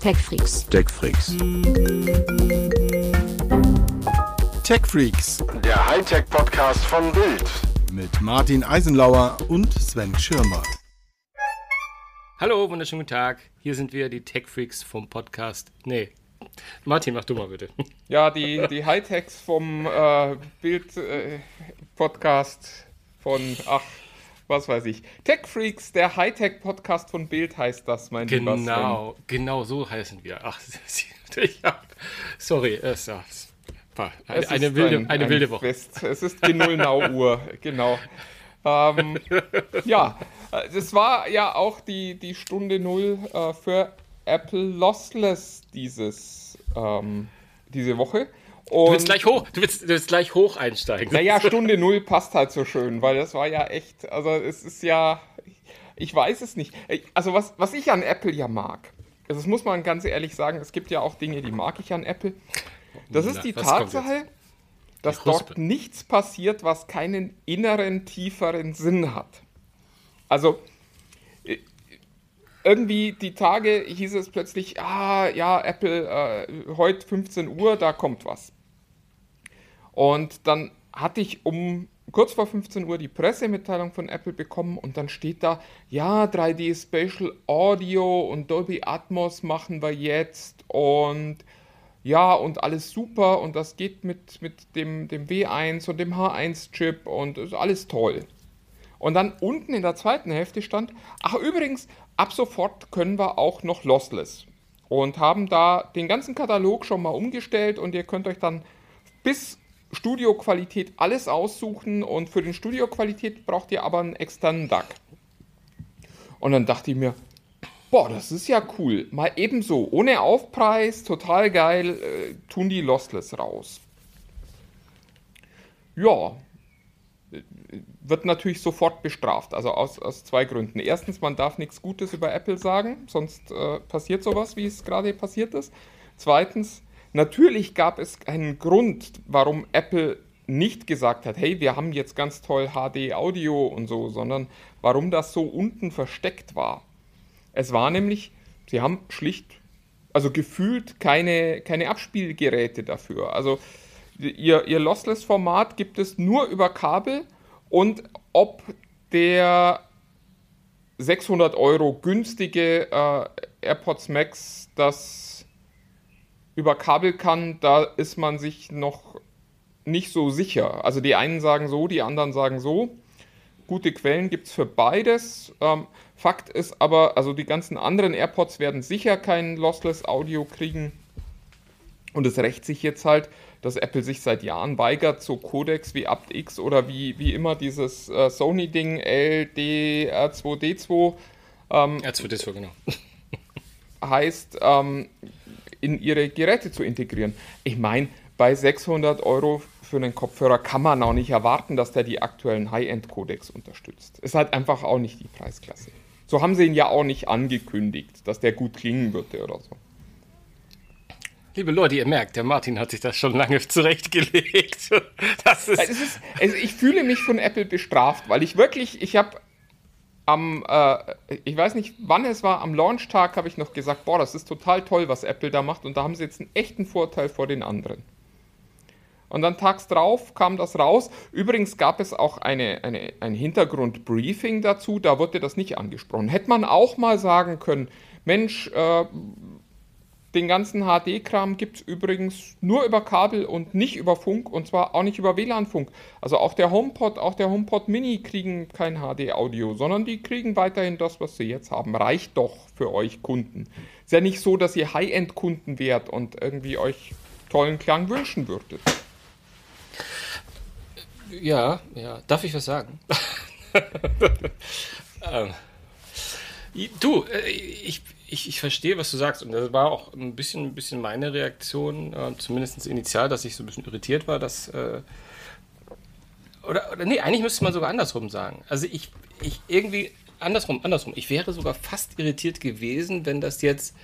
TechFreaks. TechFreaks. TechFreaks Der Hightech-Podcast von Bild. mit Martin Eisenlauer und Sven Schirmer. Hallo, wunderschönen guten Tag. Hier sind wir, die Tech Freaks vom Podcast. Nee. Martin, mach du mal bitte. Ja, die, die Hightechs vom äh, Bild-Podcast von, ach, was weiß ich. Tech Freaks, der Hightech-Podcast von Bild heißt das, mein lieber Sven. Genau, genau so heißen wir. Ach, ich hab, sorry, es ja, es war eine, Es eine, ist wilde, ein- eine ein wilde Woche. Fest. Es ist die Nullnau-Uhr, genau. Ähm, ja, äh, das war ja auch die, die Stunde Null äh, für Apple Lossless dieses, ähm, diese Woche. Du Und willst gleich hoch, du willst, du willst gleich hoch einsteigen. Naja, Stunde Null passt halt so schön, weil das war ja echt, also es ist ja, ich weiß es nicht. Also was, was ich an Apple ja mag, also das muss man ganz ehrlich sagen, es gibt ja auch Dinge, die mag ich an Apple. Das ist Na, die Tatsache, dass dort nichts passiert, was keinen inneren, tieferen Sinn hat. Also äh, irgendwie die Tage hieß es plötzlich, ah ja, Apple, äh, heute 15 Uhr, da kommt was. Und dann hatte ich um kurz vor 15 Uhr die Pressemitteilung von Apple bekommen und dann steht da, ja, 3D Spatial Audio und Dolby Atmos machen wir jetzt und ja, und alles super und das geht mit, mit dem, dem W1 und dem H1-Chip und ist alles toll. Und dann unten in der zweiten Hälfte stand, ach übrigens, ab sofort können wir auch noch Lossless. Und haben da den ganzen Katalog schon mal umgestellt und ihr könnt euch dann bis Studioqualität alles aussuchen und für den Studioqualität braucht ihr aber einen externen DAC. Und dann dachte ich mir, boah, das ist ja cool. Mal ebenso, ohne Aufpreis, total geil, äh, tun die Lossless raus. Ja, wird natürlich sofort bestraft. Also aus, aus zwei Gründen. Erstens, man darf nichts Gutes über Apple sagen, sonst äh, passiert sowas, wie es gerade passiert ist. Zweitens, natürlich gab es einen Grund, warum Apple nicht gesagt hat, hey, wir haben jetzt ganz toll HD-Audio und so, sondern warum das so unten versteckt war. Es war nämlich, sie haben schlicht, also gefühlt keine, keine Abspielgeräte dafür. Also ihr, ihr Lossless-Format gibt es nur über Kabel und ob der 600 Euro günstige äh, AirPods Max das über Kabel kann, da ist man sich noch nicht so sicher. Also die einen sagen so, die anderen sagen so. Gute Quellen gibt es für beides. Ähm, Fakt ist aber, also die ganzen anderen AirPods werden sicher kein Lossless Audio kriegen. Und es rächt sich jetzt halt, dass Apple sich seit Jahren weigert, so Codecs wie aptX oder wie, wie immer dieses äh, Sony-Ding LDR2D2 R2D2, genau. heißt, ähm, in ihre Geräte zu integrieren. Ich meine, bei 600 Euro für einen Kopfhörer kann man auch nicht erwarten, dass der die aktuellen High-End-Codecs unterstützt. Ist halt einfach auch nicht die Preisklasse. So haben sie ihn ja auch nicht angekündigt, dass der gut klingen würde oder so. Liebe Leute, ihr merkt, der Martin hat sich das schon lange zurechtgelegt. Das ist, Es ist, also ich fühle mich von Apple bestraft, weil ich wirklich, ich habe am, äh, ich weiß nicht, wann es war, am Launchtag habe ich noch gesagt, boah, das ist total toll, was Apple da macht und da haben sie jetzt einen echten Vorteil vor den anderen. Und dann tags drauf kam das raus. Übrigens gab es auch eine, eine, ein Hintergrundbriefing dazu, da wurde das nicht angesprochen. Hätte man auch mal sagen können, Mensch, äh, den ganzen HD-Kram gibt es übrigens nur über Kabel und nicht über Funk und zwar auch nicht über WLAN-Funk. Also auch der HomePod, auch der HomePod Mini kriegen kein HD-Audio, sondern die kriegen weiterhin das, was sie jetzt haben. Reicht doch für euch Kunden. Ist ja nicht so, dass ihr High-End-Kunden wärt und irgendwie euch tollen Klang wünschen würdet. ja, ja. Darf ich was sagen? ähm, du, äh, ich, ich, ich verstehe, was du sagst. Und das war auch ein bisschen, ein bisschen meine Reaktion, äh, zumindest initial, dass ich so ein bisschen irritiert war, dass. Äh, oder, oder nee, eigentlich müsste man sogar andersrum sagen. Also ich, ich irgendwie andersrum, andersrum. Ich wäre sogar fast irritiert gewesen, wenn das jetzt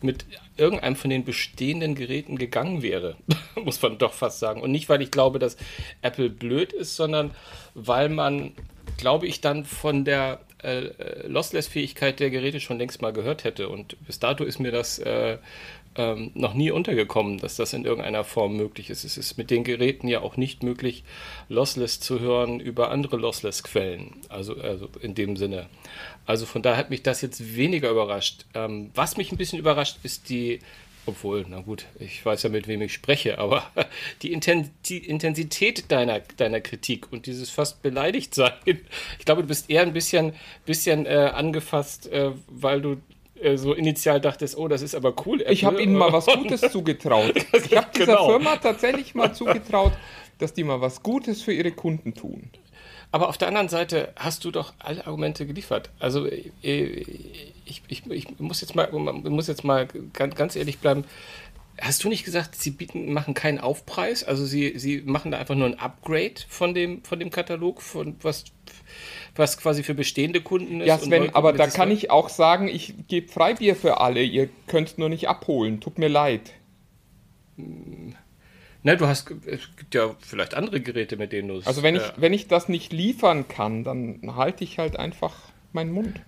mit irgendeinem von den bestehenden Geräten gegangen wäre, muss man doch fast sagen. Und nicht, weil ich glaube, dass Apple blöd ist, sondern weil man, glaube ich, dann von der äh, Lossless-Fähigkeit der Geräte schon längst mal gehört hätte. Und bis dato ist mir das äh, ähm, noch nie untergekommen, dass das in irgendeiner Form möglich ist. Es ist mit den Geräten ja auch nicht möglich, Lossless zu hören über andere Lossless-Quellen. Also, also in dem Sinne. Also von daher hat mich das jetzt weniger überrascht. Ähm, was mich ein bisschen überrascht, ist die obwohl, na gut, ich weiß ja, mit wem ich spreche, aber die Intensität deiner, deiner Kritik und dieses fast beleidigt sein, ich glaube, du bist eher ein bisschen, bisschen äh, angefasst, äh, weil du äh, so initial dachtest, oh, das ist aber cool. Apple. Ich habe ihnen mal was Gutes zugetraut. Ich habe dieser genau. Firma tatsächlich mal zugetraut, dass die mal was Gutes für ihre Kunden tun. Aber auf der anderen Seite hast du doch alle Argumente geliefert. Also äh, ich, ich, ich muss jetzt mal, muss jetzt mal ganz, ganz ehrlich bleiben. Hast du nicht gesagt, sie bieten, machen keinen Aufpreis? Also sie, sie machen da einfach nur ein Upgrade von dem, von dem Katalog, von was, was quasi für bestehende Kunden ist. Ja, Sven, aber da kann ich auch sagen, ich gebe Freibier für alle. Ihr könnt nur nicht abholen. Tut mir leid. Hm. Na, du hast, es gibt ja vielleicht andere Geräte, mit denen du es. Also wenn ich, äh, wenn ich das nicht liefern kann, dann halte ich halt einfach meinen Mund.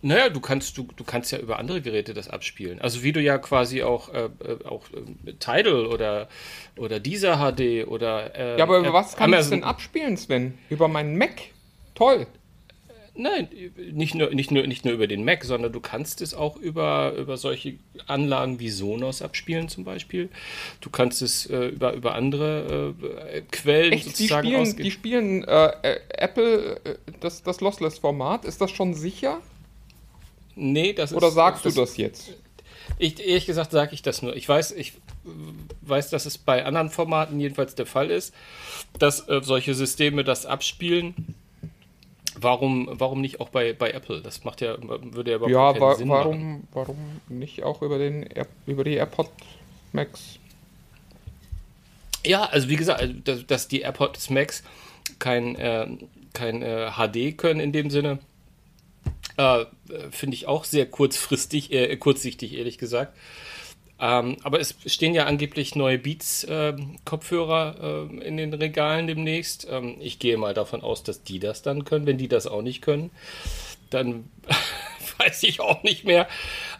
Naja, du kannst, du, du kannst ja über andere Geräte das abspielen. Also wie du ja quasi auch, äh, äh auch äh, Tidal oder, oder dieser HD oder. Äh, ja, aber über was kann ich denn abspielen, Sven? Über meinen Mac? Toll. Nein, nicht nur, nicht, nur, nicht nur über den Mac, sondern du kannst es auch über, über solche Anlagen wie Sonos abspielen zum Beispiel. Du kannst es äh, über, über andere äh, Quellen Echt? sozusagen die spielen, die spielen äh, äh Apple äh, das, das Lossless-Format. Ist das schon sicher? Nee, das Oder ist, sagst das, du das jetzt? Ich, ehrlich gesagt sage ich das nur. Ich weiß, ich weiß, dass es bei anderen Formaten jedenfalls der Fall ist, dass äh, solche Systeme das abspielen Warum, warum nicht auch bei, bei Apple? Das macht ja, würde ja überhaupt ja, keinen wa Sinn warum, machen. Warum nicht auch über, den Air, über die AirPod Max? Ja, also wie gesagt, also, dass, dass die AirPods Max kein, äh, kein äh, HD können in dem Sinne, äh, finde ich auch sehr kurzfristig, äh, kurzsichtig, ehrlich gesagt. Ähm, aber es stehen ja angeblich neue Beats-Kopfhörer äh, äh, in den Regalen demnächst. Ähm, ich gehe mal davon aus, dass die das dann können. Wenn die das auch nicht können, dann weiß ich auch nicht mehr.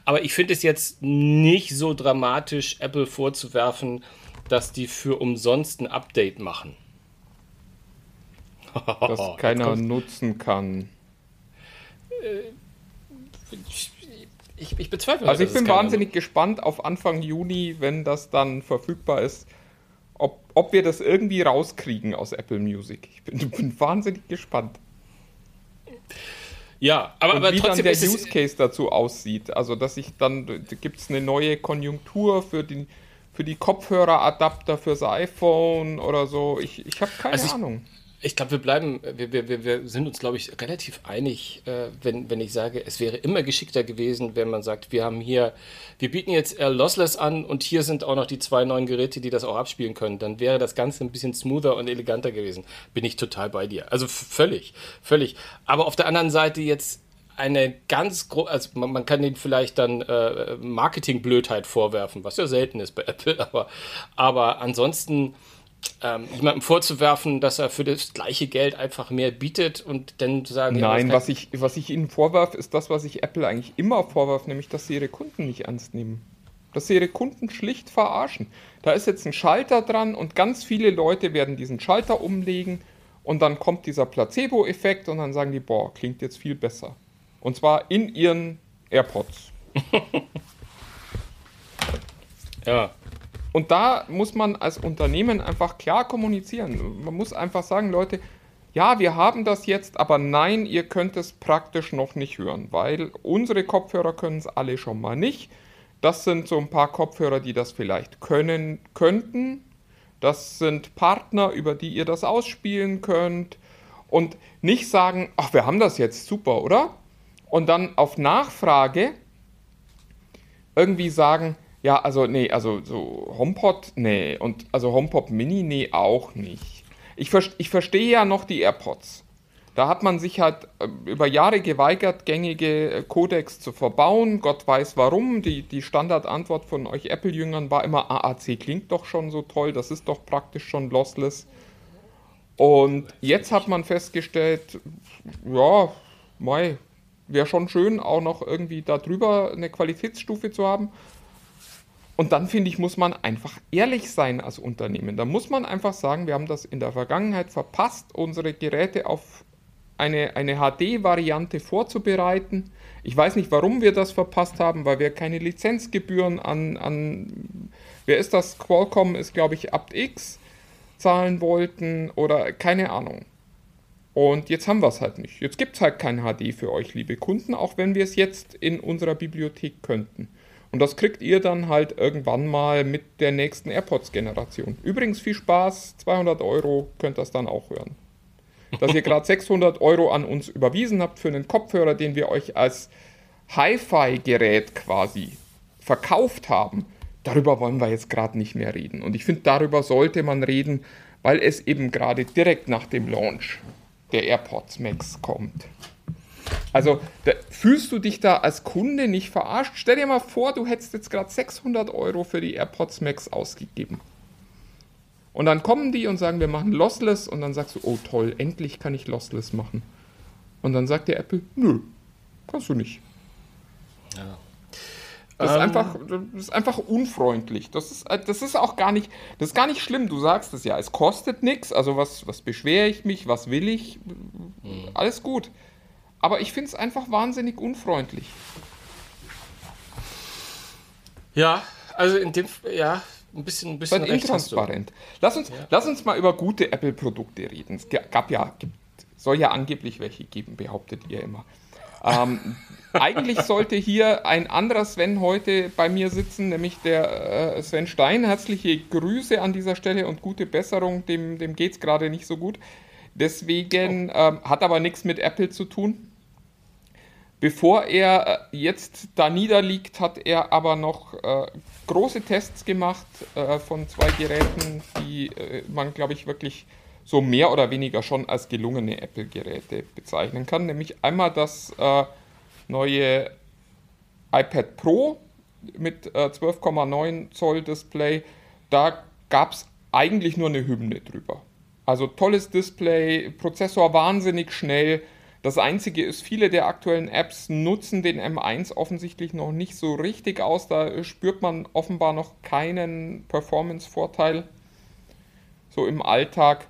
Aber ich finde es jetzt nicht so dramatisch, Apple vorzuwerfen, dass die für umsonst ein Update machen. das keiner nutzen kann. Äh, ich, ich bezweifle Also ich bin wahnsinnig gespannt auf Anfang Juni, wenn das dann verfügbar ist, ob, ob wir das irgendwie rauskriegen aus Apple Music. Ich bin, bin wahnsinnig gespannt. Ja, aber, und aber wie dann der Use Case dazu aussieht. Also, dass ich dann, gibt es eine neue Konjunktur für, den, für die Kopfhöreradapter fürs iPhone oder so. Ich, ich habe keine also Ahnung. Ich, glaube, wir bleiben, wir, wir, wir sind uns, glaube ich, relativ einig, äh, wenn, wenn ich sage, es wäre immer geschickter gewesen, wenn man sagt, wir haben hier, wir bieten jetzt äh, Lossless an und hier sind auch noch die zwei neuen Geräte, die das auch abspielen können. Dann wäre das Ganze ein bisschen smoother und eleganter gewesen. Bin ich total bei dir. Also völlig, völlig. Aber auf der anderen Seite jetzt eine ganz große, also man, man, kann den vielleicht dann äh, Marketingblödheit vorwerfen, was ja selten ist bei Apple, aber, aber ansonsten ähm, jemandem vorzuwerfen, dass er für das gleiche Geld einfach mehr bietet und dann zu sagen, Nein, ja, was, ich, was ich ihnen vorwerfe, ist das, was ich Apple eigentlich immer vorwerfe, nämlich, dass sie ihre Kunden nicht ernst nehmen. Dass sie ihre Kunden schlicht verarschen. Da ist jetzt ein Schalter dran und ganz viele Leute werden diesen Schalter umlegen und dann kommt dieser Placebo-Effekt und dann sagen die, boah, klingt jetzt viel besser. Und zwar in ihren AirPods. ja. Und da muss man als Unternehmen einfach klar kommunizieren. Man muss einfach sagen, Leute, ja, wir haben das jetzt, aber nein, ihr könnt es praktisch noch nicht hören, weil unsere Kopfhörer können es alle schon mal nicht. Das sind so ein paar Kopfhörer, die das vielleicht können könnten. Das sind Partner, über die ihr das ausspielen könnt. Und nicht sagen, ach, wir haben das jetzt super, oder? Und dann auf Nachfrage irgendwie sagen, ja, also nee, also so HomePod, nee. Und also HomePod Mini, nee, auch nicht. Ich, ich verstehe ja noch die AirPods. Da hat man sich halt äh, über Jahre geweigert, gängige äh, Codecs zu verbauen. Gott weiß warum. Die, die Standardantwort von euch Apple-Jüngern war immer, AAC klingt doch schon so toll, das ist doch praktisch schon lossless. Und jetzt hat man festgestellt, ja, mei, wäre schon schön, auch noch irgendwie darüber eine Qualitätsstufe zu haben. Und dann finde ich, muss man einfach ehrlich sein als Unternehmen. Da muss man einfach sagen, wir haben das in der Vergangenheit verpasst, unsere Geräte auf eine, eine HD-Variante vorzubereiten. Ich weiß nicht, warum wir das verpasst haben, weil wir keine Lizenzgebühren an, an wer ist das? Qualcomm ist, glaube ich, AptX zahlen wollten oder keine Ahnung. Und jetzt haben wir es halt nicht. Jetzt gibt es halt kein HD für euch, liebe Kunden, auch wenn wir es jetzt in unserer Bibliothek könnten. Und das kriegt ihr dann halt irgendwann mal mit der nächsten AirPods-Generation. Übrigens viel Spaß, 200 Euro könnt ihr das dann auch hören. Dass ihr gerade 600 Euro an uns überwiesen habt für einen Kopfhörer, den wir euch als Hi-Fi-Gerät quasi verkauft haben, darüber wollen wir jetzt gerade nicht mehr reden. Und ich finde, darüber sollte man reden, weil es eben gerade direkt nach dem Launch der AirPods Max kommt. Also da, fühlst du dich da als Kunde nicht verarscht? Stell dir mal vor, du hättest jetzt gerade 600 Euro für die AirPods Max ausgegeben. Und dann kommen die und sagen, wir machen Lossless und dann sagst du, oh toll, endlich kann ich Lossless machen. Und dann sagt der Apple, nö, kannst du nicht. Ja. Das ist, ähm, einfach, das ist einfach unfreundlich. Das ist, das ist auch gar nicht, das ist gar nicht schlimm. Du sagst es ja, es kostet nichts. Also was, was beschwere ich mich, was will ich? Mhm. Alles gut. Aber ich finde es einfach wahnsinnig unfreundlich. Ja, also in dem, ja, ein bisschen, ein bisschen intransparent. Lass uns, ja. lass uns mal über gute Apple-Produkte reden. Es gab ja, gibt, soll ja angeblich welche geben, behauptet ihr immer. Ähm, eigentlich sollte hier ein anderer Sven heute bei mir sitzen, nämlich der äh, Sven Stein. Herzliche Grüße an dieser Stelle und gute Besserung. Dem, dem geht es gerade nicht so gut. Deswegen oh. ähm, hat aber nichts mit Apple zu tun. Bevor er äh, jetzt da niederliegt, hat er aber noch äh, große Tests gemacht äh, von zwei Geräten, die äh, man, glaube ich, wirklich so mehr oder weniger schon als gelungene Apple-Geräte bezeichnen kann. Nämlich einmal das äh, neue iPad Pro mit äh, 12,9 Zoll Display. Da gab es eigentlich nur eine Hymne drüber. Also tolles Display, Prozessor wahnsinnig schnell. Das einzige ist, viele der aktuellen Apps nutzen den M1 offensichtlich noch nicht so richtig aus. Da spürt man offenbar noch keinen Performance-Vorteil so im Alltag.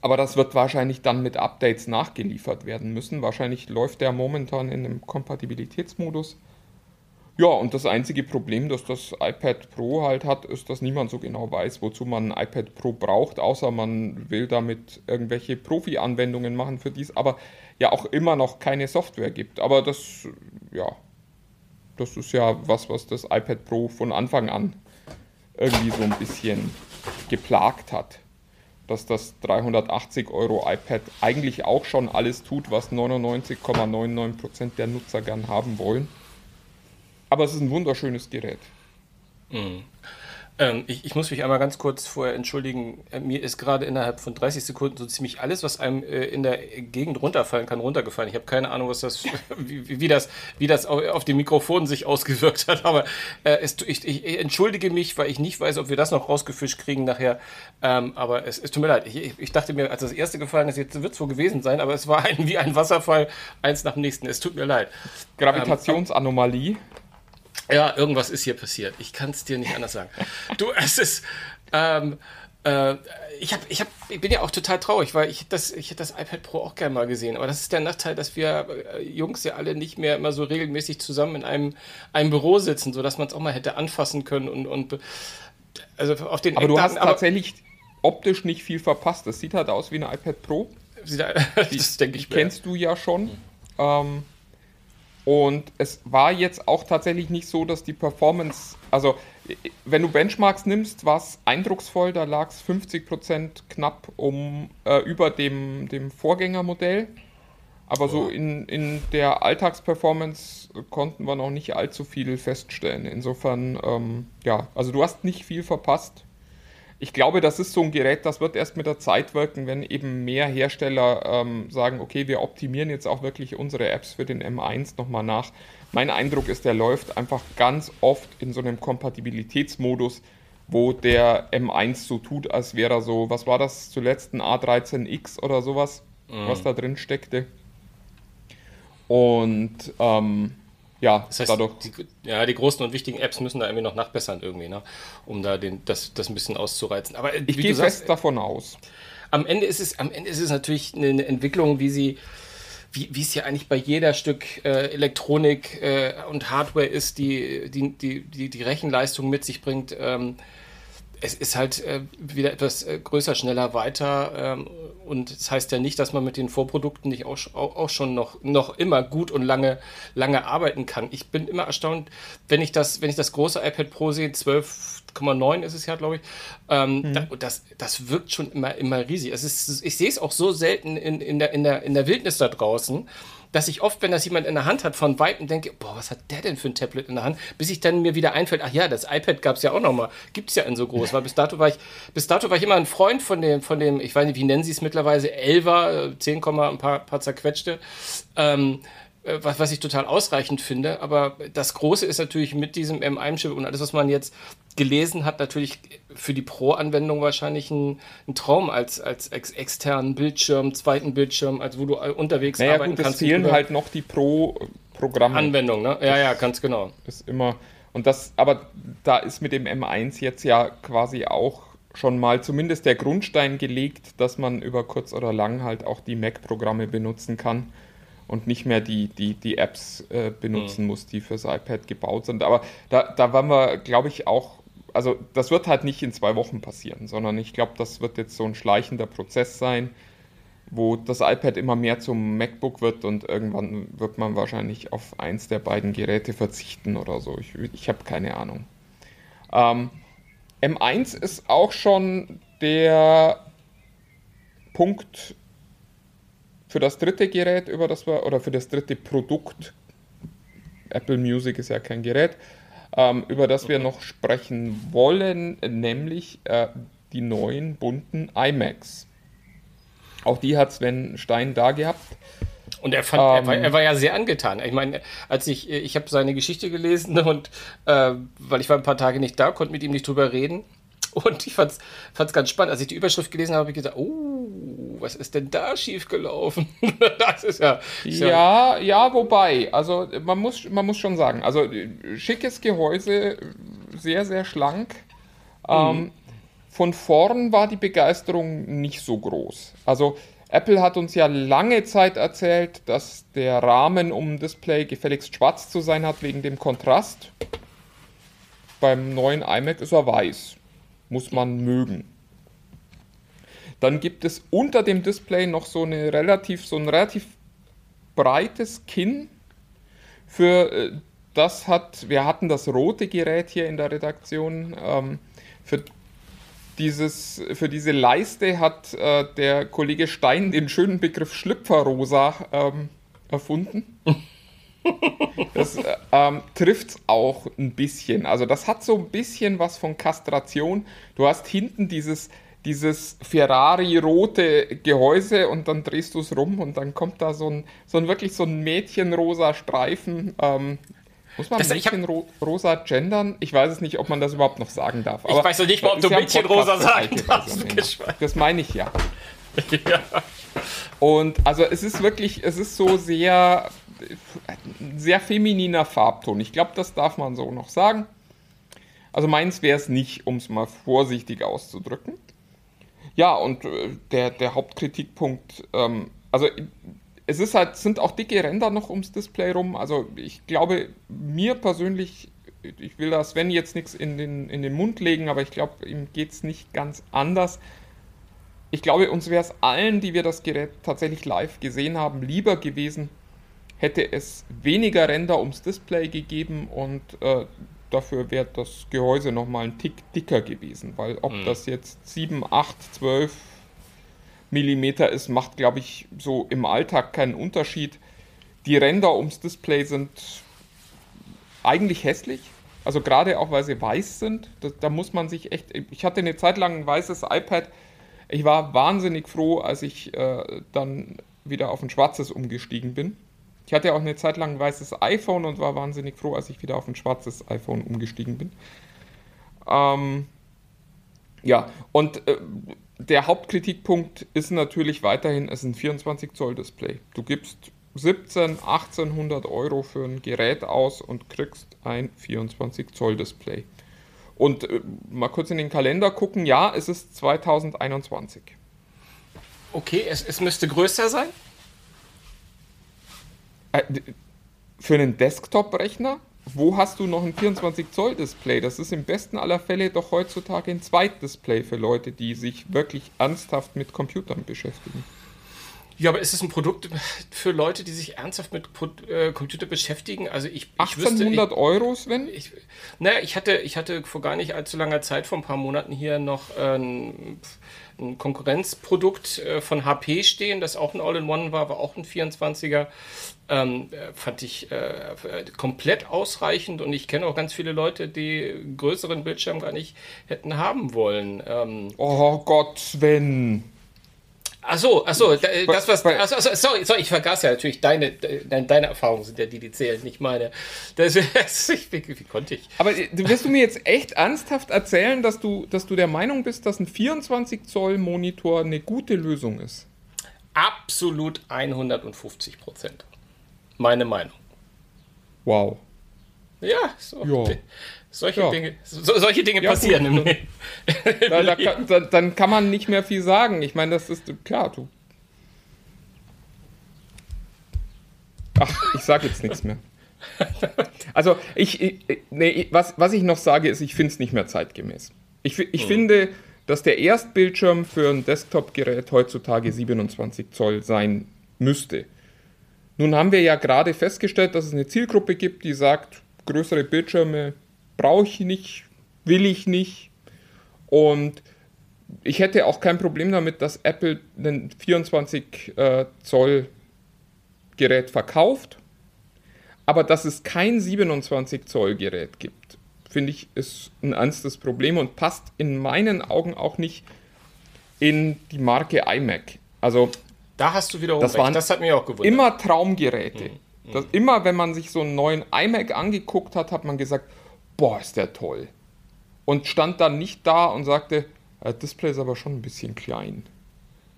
Aber das wird wahrscheinlich dann mit Updates nachgeliefert werden müssen. Wahrscheinlich läuft der momentan in einem Kompatibilitätsmodus. Ja, und das einzige Problem, das das iPad Pro halt hat, ist, dass niemand so genau weiß, wozu man ein iPad Pro braucht, außer man will damit irgendwelche Profi-Anwendungen machen, für die es aber ja auch immer noch keine Software gibt. Aber das, ja, das ist ja was, was das iPad Pro von Anfang an irgendwie so ein bisschen geplagt hat dass das 380 Euro iPad eigentlich auch schon alles tut, was 99,99% der Nutzer gern haben wollen. Aber es ist ein wunderschönes Gerät. Mhm. Ähm, ich, ich, muss mich einmal ganz kurz vorher entschuldigen. Äh, mir ist gerade innerhalb von 30 Sekunden so ziemlich alles, was einem äh, in der Gegend runterfallen kann, runtergefallen. Ich habe keine Ahnung, was das, wie, wie, das, wie das auf dem Mikrofon sich ausgewirkt hat. Aber äh, es, ich, ich, entschuldige mich, weil ich nicht weiß, ob wir das noch rausgefischt kriegen nachher. Ähm, aber es, es, tut mir leid. Ich, ich, dachte mir, als das erste gefallen ist, jetzt wird es wohl gewesen sein, aber es war ein, wie ein Wasserfall, eins nach dem nächsten. Es tut mir leid. Gravitationsanomalie. Ähm, ja, irgendwas ist hier passiert. Ich kann es dir nicht anders sagen. Du, es ist. Ähm, äh, ich, hab, ich, hab, ich bin ja auch total traurig, weil ich das, ich hätte das iPad Pro auch gerne mal gesehen. Aber das ist der Nachteil, dass wir äh, Jungs ja alle nicht mehr immer so regelmäßig zusammen in einem, einem Büro sitzen, sodass man es auch mal hätte anfassen können und, und also auf den Aber Eckdaten, du hast tatsächlich optisch nicht viel verpasst. Das sieht halt aus wie ein iPad Pro. das denke ich. Kennst du ja schon. Mhm. Ähm, und es war jetzt auch tatsächlich nicht so, dass die Performance, also wenn du Benchmarks nimmst, war es eindrucksvoll, da lag es 50% knapp um äh, über dem, dem Vorgängermodell. Aber so in, in der Alltagsperformance konnten wir noch nicht allzu viel feststellen. Insofern, ähm, ja, also du hast nicht viel verpasst ich glaube, das ist so ein Gerät, das wird erst mit der Zeit wirken, wenn eben mehr Hersteller ähm, sagen, okay, wir optimieren jetzt auch wirklich unsere Apps für den M1 nochmal nach. Mein Eindruck ist, der läuft einfach ganz oft in so einem Kompatibilitätsmodus, wo der M1 so tut, als wäre er so, was war das zuletzt, ein A13X oder sowas, mhm. was da drin steckte. Und ähm, ja, das heißt, dadurch. Die, ja, die großen und wichtigen Apps müssen da irgendwie noch nachbessern, irgendwie, ne? um da den, das, das ein bisschen auszureizen. Aber ich gehe fest davon aus. Am Ende ist es, am Ende ist es natürlich eine Entwicklung, wie sie wie, wie es ja eigentlich bei jeder Stück äh, Elektronik äh, und Hardware ist, die die, die, die, die Rechenleistung mit sich bringt. Ähm, es ist halt äh, wieder etwas äh, größer, schneller, weiter. Ähm, und das heißt ja nicht, dass man mit den Vorprodukten nicht auch, auch, auch, schon noch, noch immer gut und lange, lange arbeiten kann. Ich bin immer erstaunt, wenn ich das, wenn ich das große iPad Pro sehe, 12,9 ist es ja, glaube ich. Ähm, mhm. da, das, das wirkt schon immer, immer riesig. Es ist, ich sehe es auch so selten in, in, der, in, der, in der Wildnis da draußen dass ich oft, wenn das jemand in der Hand hat, von Weitem denke, boah, was hat der denn für ein Tablet in der Hand? Bis ich dann mir wieder einfällt, ach ja, das iPad gab es ja auch noch mal. Gibt es ja in so groß. Weil bis dato war ich, bis dato war ich immer ein Freund von dem, von dem, ich weiß nicht, wie nennen sie es mittlerweile, 11er, 10, ein paar, paar zerquetschte. Ähm, äh, was, was ich total ausreichend finde. Aber das Große ist natürlich mit diesem M1-Chip und alles, was man jetzt gelesen hat, natürlich für die Pro-Anwendung wahrscheinlich ein, ein, Traum als, als ex externen Bildschirm, zweiten Bildschirm, als wo du unterwegs naja, arbeiten gut, kannst. Es fehlen halt noch die Pro-Programme. Anwendung, ne? Ja, ja, ganz genau. Ist immer. Und das, aber da ist mit dem M1 jetzt ja quasi auch schon mal zumindest der Grundstein gelegt, dass man über kurz oder lang halt auch die Mac-Programme benutzen kann und nicht mehr die, die, die Apps äh, benutzen mhm. muss, die fürs iPad gebaut sind. Aber da, da waren wir, glaube ich, auch, also das wird halt nicht in zwei Wochen passieren, sondern ich glaube, das wird jetzt so ein schleichender Prozess sein, wo das iPad immer mehr zum MacBook wird und irgendwann wird man wahrscheinlich auf eins der beiden Geräte verzichten oder so. Ich, ich habe keine Ahnung. Ähm, M1 ist auch schon der Punkt, für das dritte Gerät, über das wir, oder für das dritte Produkt, Apple Music ist ja kein Gerät, ähm, über das wir noch sprechen wollen, nämlich äh, die neuen bunten iMacs. Auch die hat Sven Stein da gehabt. Und er, fand, ähm, er, war, er, war, ja sehr angetan. Ich meine, als ich, ich habe seine Geschichte gelesen und äh, weil ich war ein paar Tage nicht da, konnte mit ihm nicht drüber reden. Und ich fand es ganz spannend. Als ich die Überschrift gelesen habe, habe ich gesagt, oh, was ist denn da schiefgelaufen? das ist ja, ist ja, ja. Ja, wobei, also man muss, man muss schon sagen, also schickes Gehäuse, sehr, sehr schlank. Mhm. Ähm, von vorn war die Begeisterung nicht so groß. Also Apple hat uns ja lange Zeit erzählt, dass der Rahmen um Display gefälligst schwarz zu sein hat wegen dem Kontrast. Beim neuen iMac ist er weiß muss man mögen. Dann gibt es unter dem Display noch so, eine relativ, so ein relativ breites Kinn. Für äh, das hat, wir hatten das rote Gerät hier in der Redaktion. Ähm, für, dieses, für diese Leiste hat äh, der Kollege Stein den schönen Begriff Schlüpferrosa ähm, erfunden. Das äh, ähm, trifft es auch ein bisschen. Also das hat so ein bisschen was von Kastration. Du hast hinten dieses, dieses Ferrari-rote Gehäuse und dann drehst du es rum und dann kommt da so ein, so ein wirklich so ein mädchenrosa Streifen. Ähm, muss man das, Mädchen hab, rosa gendern? Ich weiß es nicht, ob man das überhaupt noch sagen darf. Aber ich weiß noch nicht mal, ob du Mädchenrosa sagen darfst. Das meine ich ja. ja. Und also es ist wirklich, es ist so sehr sehr femininer Farbton. Ich glaube, das darf man so noch sagen. Also meins wäre es nicht, um es mal vorsichtig auszudrücken. Ja, und äh, der, der Hauptkritikpunkt, ähm, also es ist halt, sind auch dicke Ränder noch ums Display rum. Also ich glaube, mir persönlich, ich will da Sven jetzt nichts in den, in den Mund legen, aber ich glaube, ihm geht es nicht ganz anders. Ich glaube, uns wäre es allen, die wir das Gerät tatsächlich live gesehen haben, lieber gewesen, hätte es weniger Ränder ums Display gegeben und äh, dafür wäre das Gehäuse nochmal ein Tick dicker gewesen, weil ob mhm. das jetzt 7, 8, 12 Millimeter ist, macht, glaube ich, so im Alltag keinen Unterschied. Die Ränder ums Display sind eigentlich hässlich. Also gerade auch, weil sie weiß sind. Da, da muss man sich echt. Ich hatte eine Zeit lang ein weißes iPad. Ich war wahnsinnig froh, als ich äh, dann wieder auf ein schwarzes umgestiegen bin. Ich hatte ja auch eine Zeit lang ein weißes iPhone und war wahnsinnig froh, als ich wieder auf ein schwarzes iPhone umgestiegen bin. Ähm, ja, und äh, der Hauptkritikpunkt ist natürlich weiterhin, es ist ein 24 Zoll Display. Du gibst 17, 1800 Euro für ein Gerät aus und kriegst ein 24 Zoll Display. Und äh, mal kurz in den Kalender gucken, ja, es ist 2021. Okay, es, es müsste größer sein? Äh, für einen Desktop-Rechner? Wo hast du noch ein 24 Zoll Display? Das ist im besten aller Fälle doch heutzutage ein Zweitdisplay für Leute, die sich wirklich ernsthaft mit Computern beschäftigen. Ja, aber ist es ein Produkt für Leute, die sich ernsthaft mit äh, Computer beschäftigen? Also ich, ich 1800 wüsste, Euro, Sven? Ich, naja, ich hatte, ich hatte vor gar nicht allzu langer Zeit, vor ein paar Monaten hier noch äh, ein, ein, Konkurrenzprodukt äh, von HP stehen, das auch ein All-in-One war, war auch ein 24er. Ähm, äh, fand ich äh, komplett ausreichend und ich kenne auch ganz viele Leute, die größeren Bildschirm gar nicht hätten haben wollen. Ähm, oh Gott, Sven. Ach so, ach so, das was, ach so, sorry, sorry, ich vergaß ja natürlich deine, deine, deine Erfahrungen sind ja die, die zählen, nicht meine. Das, das, wie, wie, konnte ich? Aber äh, wirst du mir jetzt echt ernsthaft erzählen, dass du, dass du der Meinung bist, dass ein 24 Zoll Monitor eine gute Lösung ist? Absolut 150 Prozent. Meine Meinung. Wow. Ja, so. Ja. Solche ja. Dinge, so, solche Dinge ja, passieren gut, im Leben. Da, da, da, dann kann man nicht mehr viel sagen. Ich meine, das ist klar, du. Ach, ich sage jetzt nichts mehr. Also, ich, ich nee, was, was ich noch sage, ist, ich finde es nicht mehr zeitgemäß. Ich, ich mhm. finde, dass der Erstbildschirm für ein Desktop-Gerät heutzutage 27 Zoll sein müsste. Nun haben wir ja gerade festgestellt, dass es eine Zielgruppe gibt, die sagt, größere Bildschirme brauche ich nicht, will ich nicht. Und ich hätte auch kein Problem damit, dass Apple ein 24 äh, Zoll Gerät verkauft, aber dass es kein 27 Zoll Gerät gibt, finde ich, ist ein ernstes Problem und passt in meinen Augen auch nicht in die Marke iMac. Also da hast du wiederum das recht. Waren das hat mich auch gewundert. Immer Traumgeräte. Mhm. Das, immer wenn man sich so einen neuen iMac angeguckt hat, hat man gesagt, boah, ist der toll. Und stand dann nicht da und sagte, das Display ist aber schon ein bisschen klein.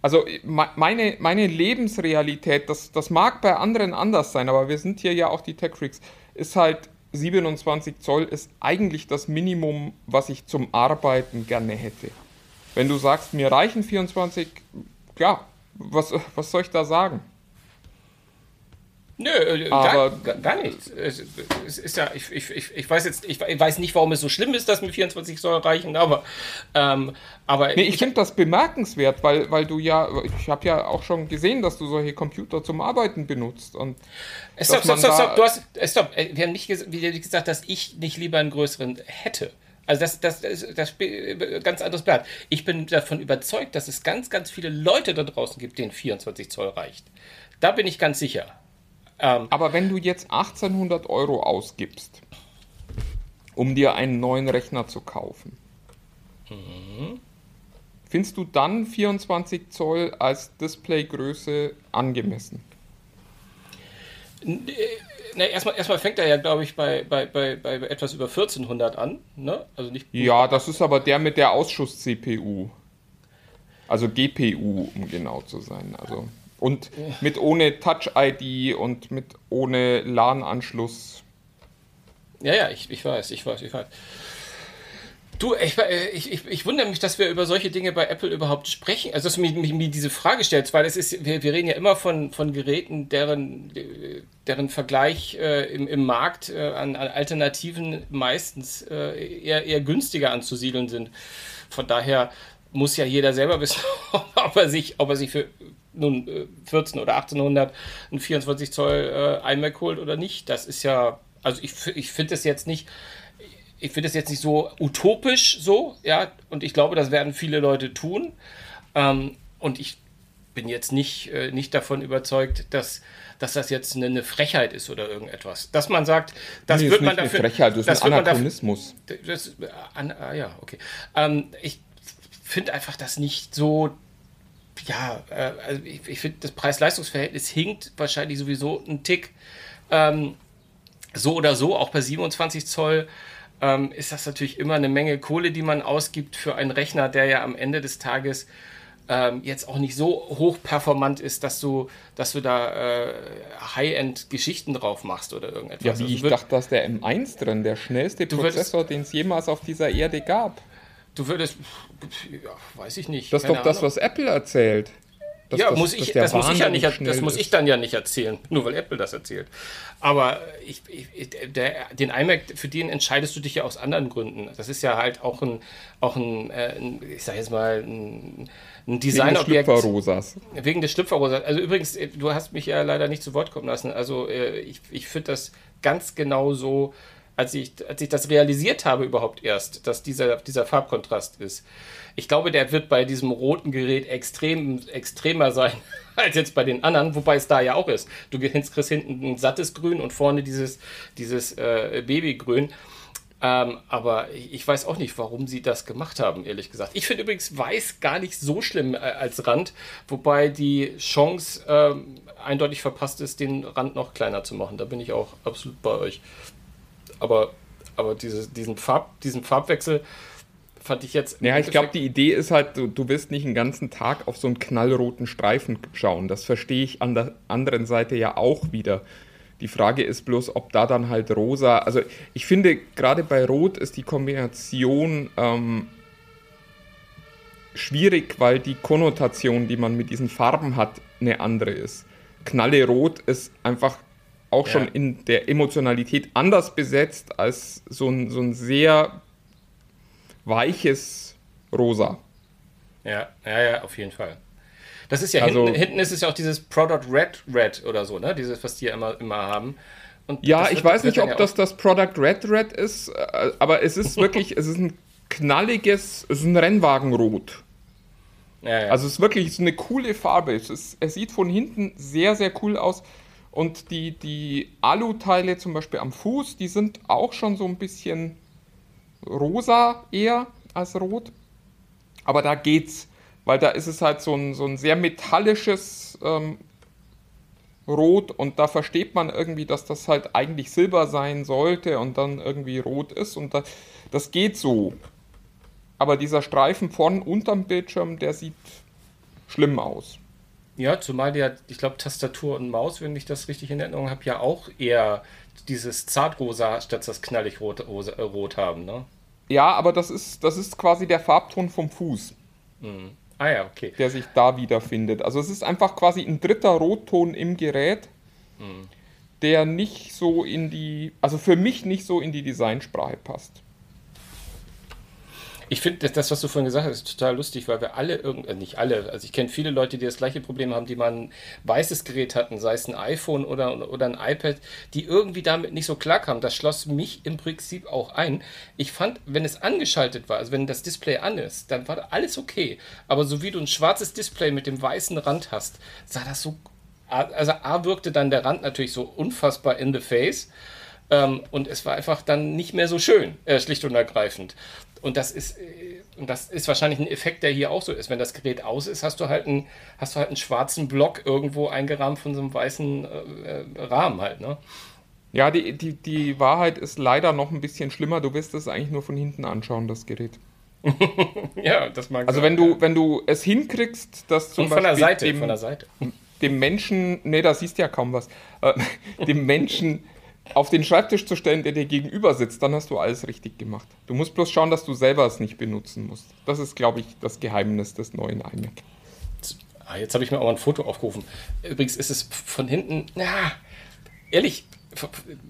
Also meine, meine Lebensrealität, das, das mag bei anderen anders sein, aber wir sind hier ja auch die Tech Freaks, ist halt 27 Zoll ist eigentlich das Minimum, was ich zum Arbeiten gerne hätte. Wenn du sagst, mir reichen 24, ja, was, was soll ich da sagen? Nö, äh, aber gar, gar nichts. Es, ist ja, ich, ich, ich weiß jetzt, ich weiß nicht, warum es so schlimm ist, dass mir 24 soll reichen, aber, ähm, aber nee, ich, ich finde das bemerkenswert, weil, weil du ja, ich habe ja auch schon gesehen, dass du solche Computer zum Arbeiten benutzt und stopp, stopp, stopp, stopp, du hast, äh, stopp, äh, wir haben nicht gesagt, dass ich nicht lieber einen größeren hätte. Also das, das, das, das ganz anderes Blatt. Ich bin davon überzeugt, dass es ganz, ganz viele Leute da draußen gibt, denen 24 Zoll reicht. Da bin ich ganz sicher. Ähm, Aber wenn du jetzt 1800 Euro ausgibst, um dir einen neuen Rechner zu kaufen, mhm. findest du dann 24 Zoll als Displaygröße angemessen? Na, erstmal, erstmal fängt er ja, glaube ich, bei, bei, bei, bei etwas über 1400 an. Ne? Also nicht, ja, das ist aber der mit der Ausschuss-CPU. Also GPU, um genau zu sein. Also. Und mit ohne Touch-ID und mit ohne LAN-Anschluss. Ja, ja, ich, ich weiß, ich weiß, ich weiß. Du, ich, ich, ich, ich, wundere mich, dass wir über solche Dinge bei Apple überhaupt sprechen. Also, dass du mir, mir, mir diese Frage stellst, weil es ist, wir, wir reden ja immer von, von Geräten, deren, deren Vergleich äh, im, im Markt äh, an, an, Alternativen meistens äh, eher, eher günstiger anzusiedeln sind. Von daher muss ja jeder selber wissen, ob er sich, ob er sich für nun 14 äh, oder 1800 ein 24 Zoll äh, iMac holt oder nicht. Das ist ja, also ich, ich finde das jetzt nicht, ich finde das jetzt nicht so utopisch so, ja, und ich glaube, das werden viele Leute tun. Ähm, und ich bin jetzt nicht, äh, nicht davon überzeugt, dass, dass das jetzt eine, eine, Frechheit ist oder irgendetwas. Dass man sagt, das nee, wird man dafür. Eine Frechheit, das ist ein Anachronismus. Dafür, das, an, ah, ja, okay. Ähm, ich finde einfach das nicht so ja, äh, also ich, ich finde, das Preis-Leistungs-Verhältnis hinkt wahrscheinlich sowieso einen Tick. Ähm, so oder so, auch bei 27 Zoll ähm, ist das natürlich immer eine Menge Kohle, die man ausgibt für einen Rechner, der ja am Ende des Tages ähm, jetzt auch nicht so hochperformant ist, dass du, dass du da äh, High-End-Geschichten drauf machst oder irgendetwas. Ja, wie Also ich dachte, dass der M1 drin, der schnellste Prozessor, den es jemals auf dieser Erde gab. Du würdest, ja, weiß ich nicht. Das ist doch das, Ahnung. was Apple erzählt. Dass ja, das- muss ich, das muss ich ja nicht, das muss ich dann ja nicht erzählen, nur weil Apple das erzählt. Aber ich, ich, der, den iMac, für den entscheidest du dich ja aus anderen Gründen. Das ist ja halt auch ein, auch ein, äh, ein ich sag jetzt mal, ein, ein Wegen des Designobjekt. Schlüpferrosas. Wegen des Schlüpferrosas. Also übrigens, äh, du hast mich ja leider nicht zu Wort kommen lassen. Also äh, ich, ich finde das ganz genau so, als ich, als ich das realisiert habe überhaupt erst, dass dieser, dieser Farbkontrast ist. Ich glaube, der wird bei diesem roten Gerät extrem, extremer sein als jetzt bei den anderen, wobei es da ja auch ist. Du kriegst hinten ein sattes Grün und vorne dieses, dieses äh, Babygrün. Ähm, aber ich weiß auch nicht, warum sie das gemacht haben, ehrlich gesagt. Ich finde übrigens weiß gar nicht so schlimm äh, als Rand, wobei die Chance ähm, eindeutig verpasst ist, den Rand noch kleiner zu machen. Da bin ich auch absolut bei euch. Aber, aber diese, diesen, Farb, diesen Farbwechsel fand ich jetzt. Ja, ich glaube, die Idee ist halt, du, du wirst nicht den ganzen Tag auf so einen knallroten Streifen schauen. Das verstehe ich an der anderen Seite ja auch wieder. Die Frage ist bloß, ob da dann halt rosa. Also ich finde, gerade bei Rot ist die Kombination ähm, schwierig, weil die Konnotation, die man mit diesen Farben hat, eine andere ist. Knalle Rot ist einfach auch Ja. schon in der Emotionalität anders besetzt als so ein, so ein sehr weiches Rosa. Ja, ja, ja, auf jeden Fall. Das ist ja Also- hinten, hinten ist es ja auch dieses Product Red Red oder so, ne? Dieses, was die ja immer, immer haben. Und Ja, das ich wird- weiß wird nicht, ob ja das das Product Red Red ist, äh, aber es ist wirklich, es ist ein knalliges, es ist ein Rennwagenrot. Ja, ja. Also es ist wirklich ist eine coole Farbe. Es, ist, es sieht von hinten sehr, sehr cool aus. Und die, die Aluteile zum Beispiel am Fuß, die sind auch schon so ein bisschen rosa eher als rot. Aber da geht's, weil da ist es halt so ein, so ein sehr metallisches ähm, Rot und da versteht man irgendwie, dass das halt eigentlich Silber sein sollte und dann irgendwie rot ist und da, das geht so. Aber dieser Streifen vorn unterm Bildschirm, der sieht schlimm aus. Ja, zumal ja, ich glaube, Tastatur und Maus, wenn ich das richtig in Erinnerung habe, ja auch eher dieses Zartrosa statt das knallig rot, rosa, äh, rot haben, ne? Ja, aber das ist, das ist quasi der Farbton vom Fuß, Ah ja, okay. der sich da wiederfindet. Also es ist einfach quasi ein dritter Rotton im Gerät, der nicht so in die, also für mich nicht so in die Designsprache passt. Ich finde, das, was du vorhin gesagt hast, total lustig, weil wir alle, äh, nicht alle, also ich kenne viele Leute, die das gleiche Problem haben, die mal ein weißes Gerät hatten, sei es ein iPhone oder, oder ein iPad, die irgendwie damit nicht so klarkamen. Das schloss mich im Prinzip auch ein. Ich fand, wenn es angeschaltet war, also wenn das Display an ist, dann war alles okay. Aber so wie du ein schwarzes Display mit dem weißen Rand hast, sah das so, also A wirkte dann der Rand natürlich so unfassbar in the face. Ähm, und es war einfach dann nicht mehr so schön, äh, schlicht und ergreifend. Und das ist, äh, und das ist wahrscheinlich ein Effekt, der hier auch so ist. Wenn das Gerät aus ist, hast du halt einen, hast du halt einen schwarzen Block irgendwo eingerahmt von so einem weißen äh, äh, Rahmen halt, ne? Ja, die, die, die Wahrheit ist leider noch ein bisschen schlimmer. Du wirst es eigentlich nur von hinten anschauen, das Gerät. Ja, das mag Also sein, wenn du, ja. wenn du es hinkriegst, dass zum und von der Beispiel Seite, dem, von der Seite. dem Menschen, nee, da siehst du ja kaum was, äh, dem Menschen auf den Schreibtisch zu stellen, der dir gegenüber sitzt, dann hast du alles richtig gemacht. Du musst bloß schauen, dass du selber es nicht benutzen musst. Das ist, glaube ich, das Geheimnis des neuen iMac. Ah, jetzt habe ich mir auch ein Foto aufgerufen. Übrigens ist es von hinten, na, ehrlich,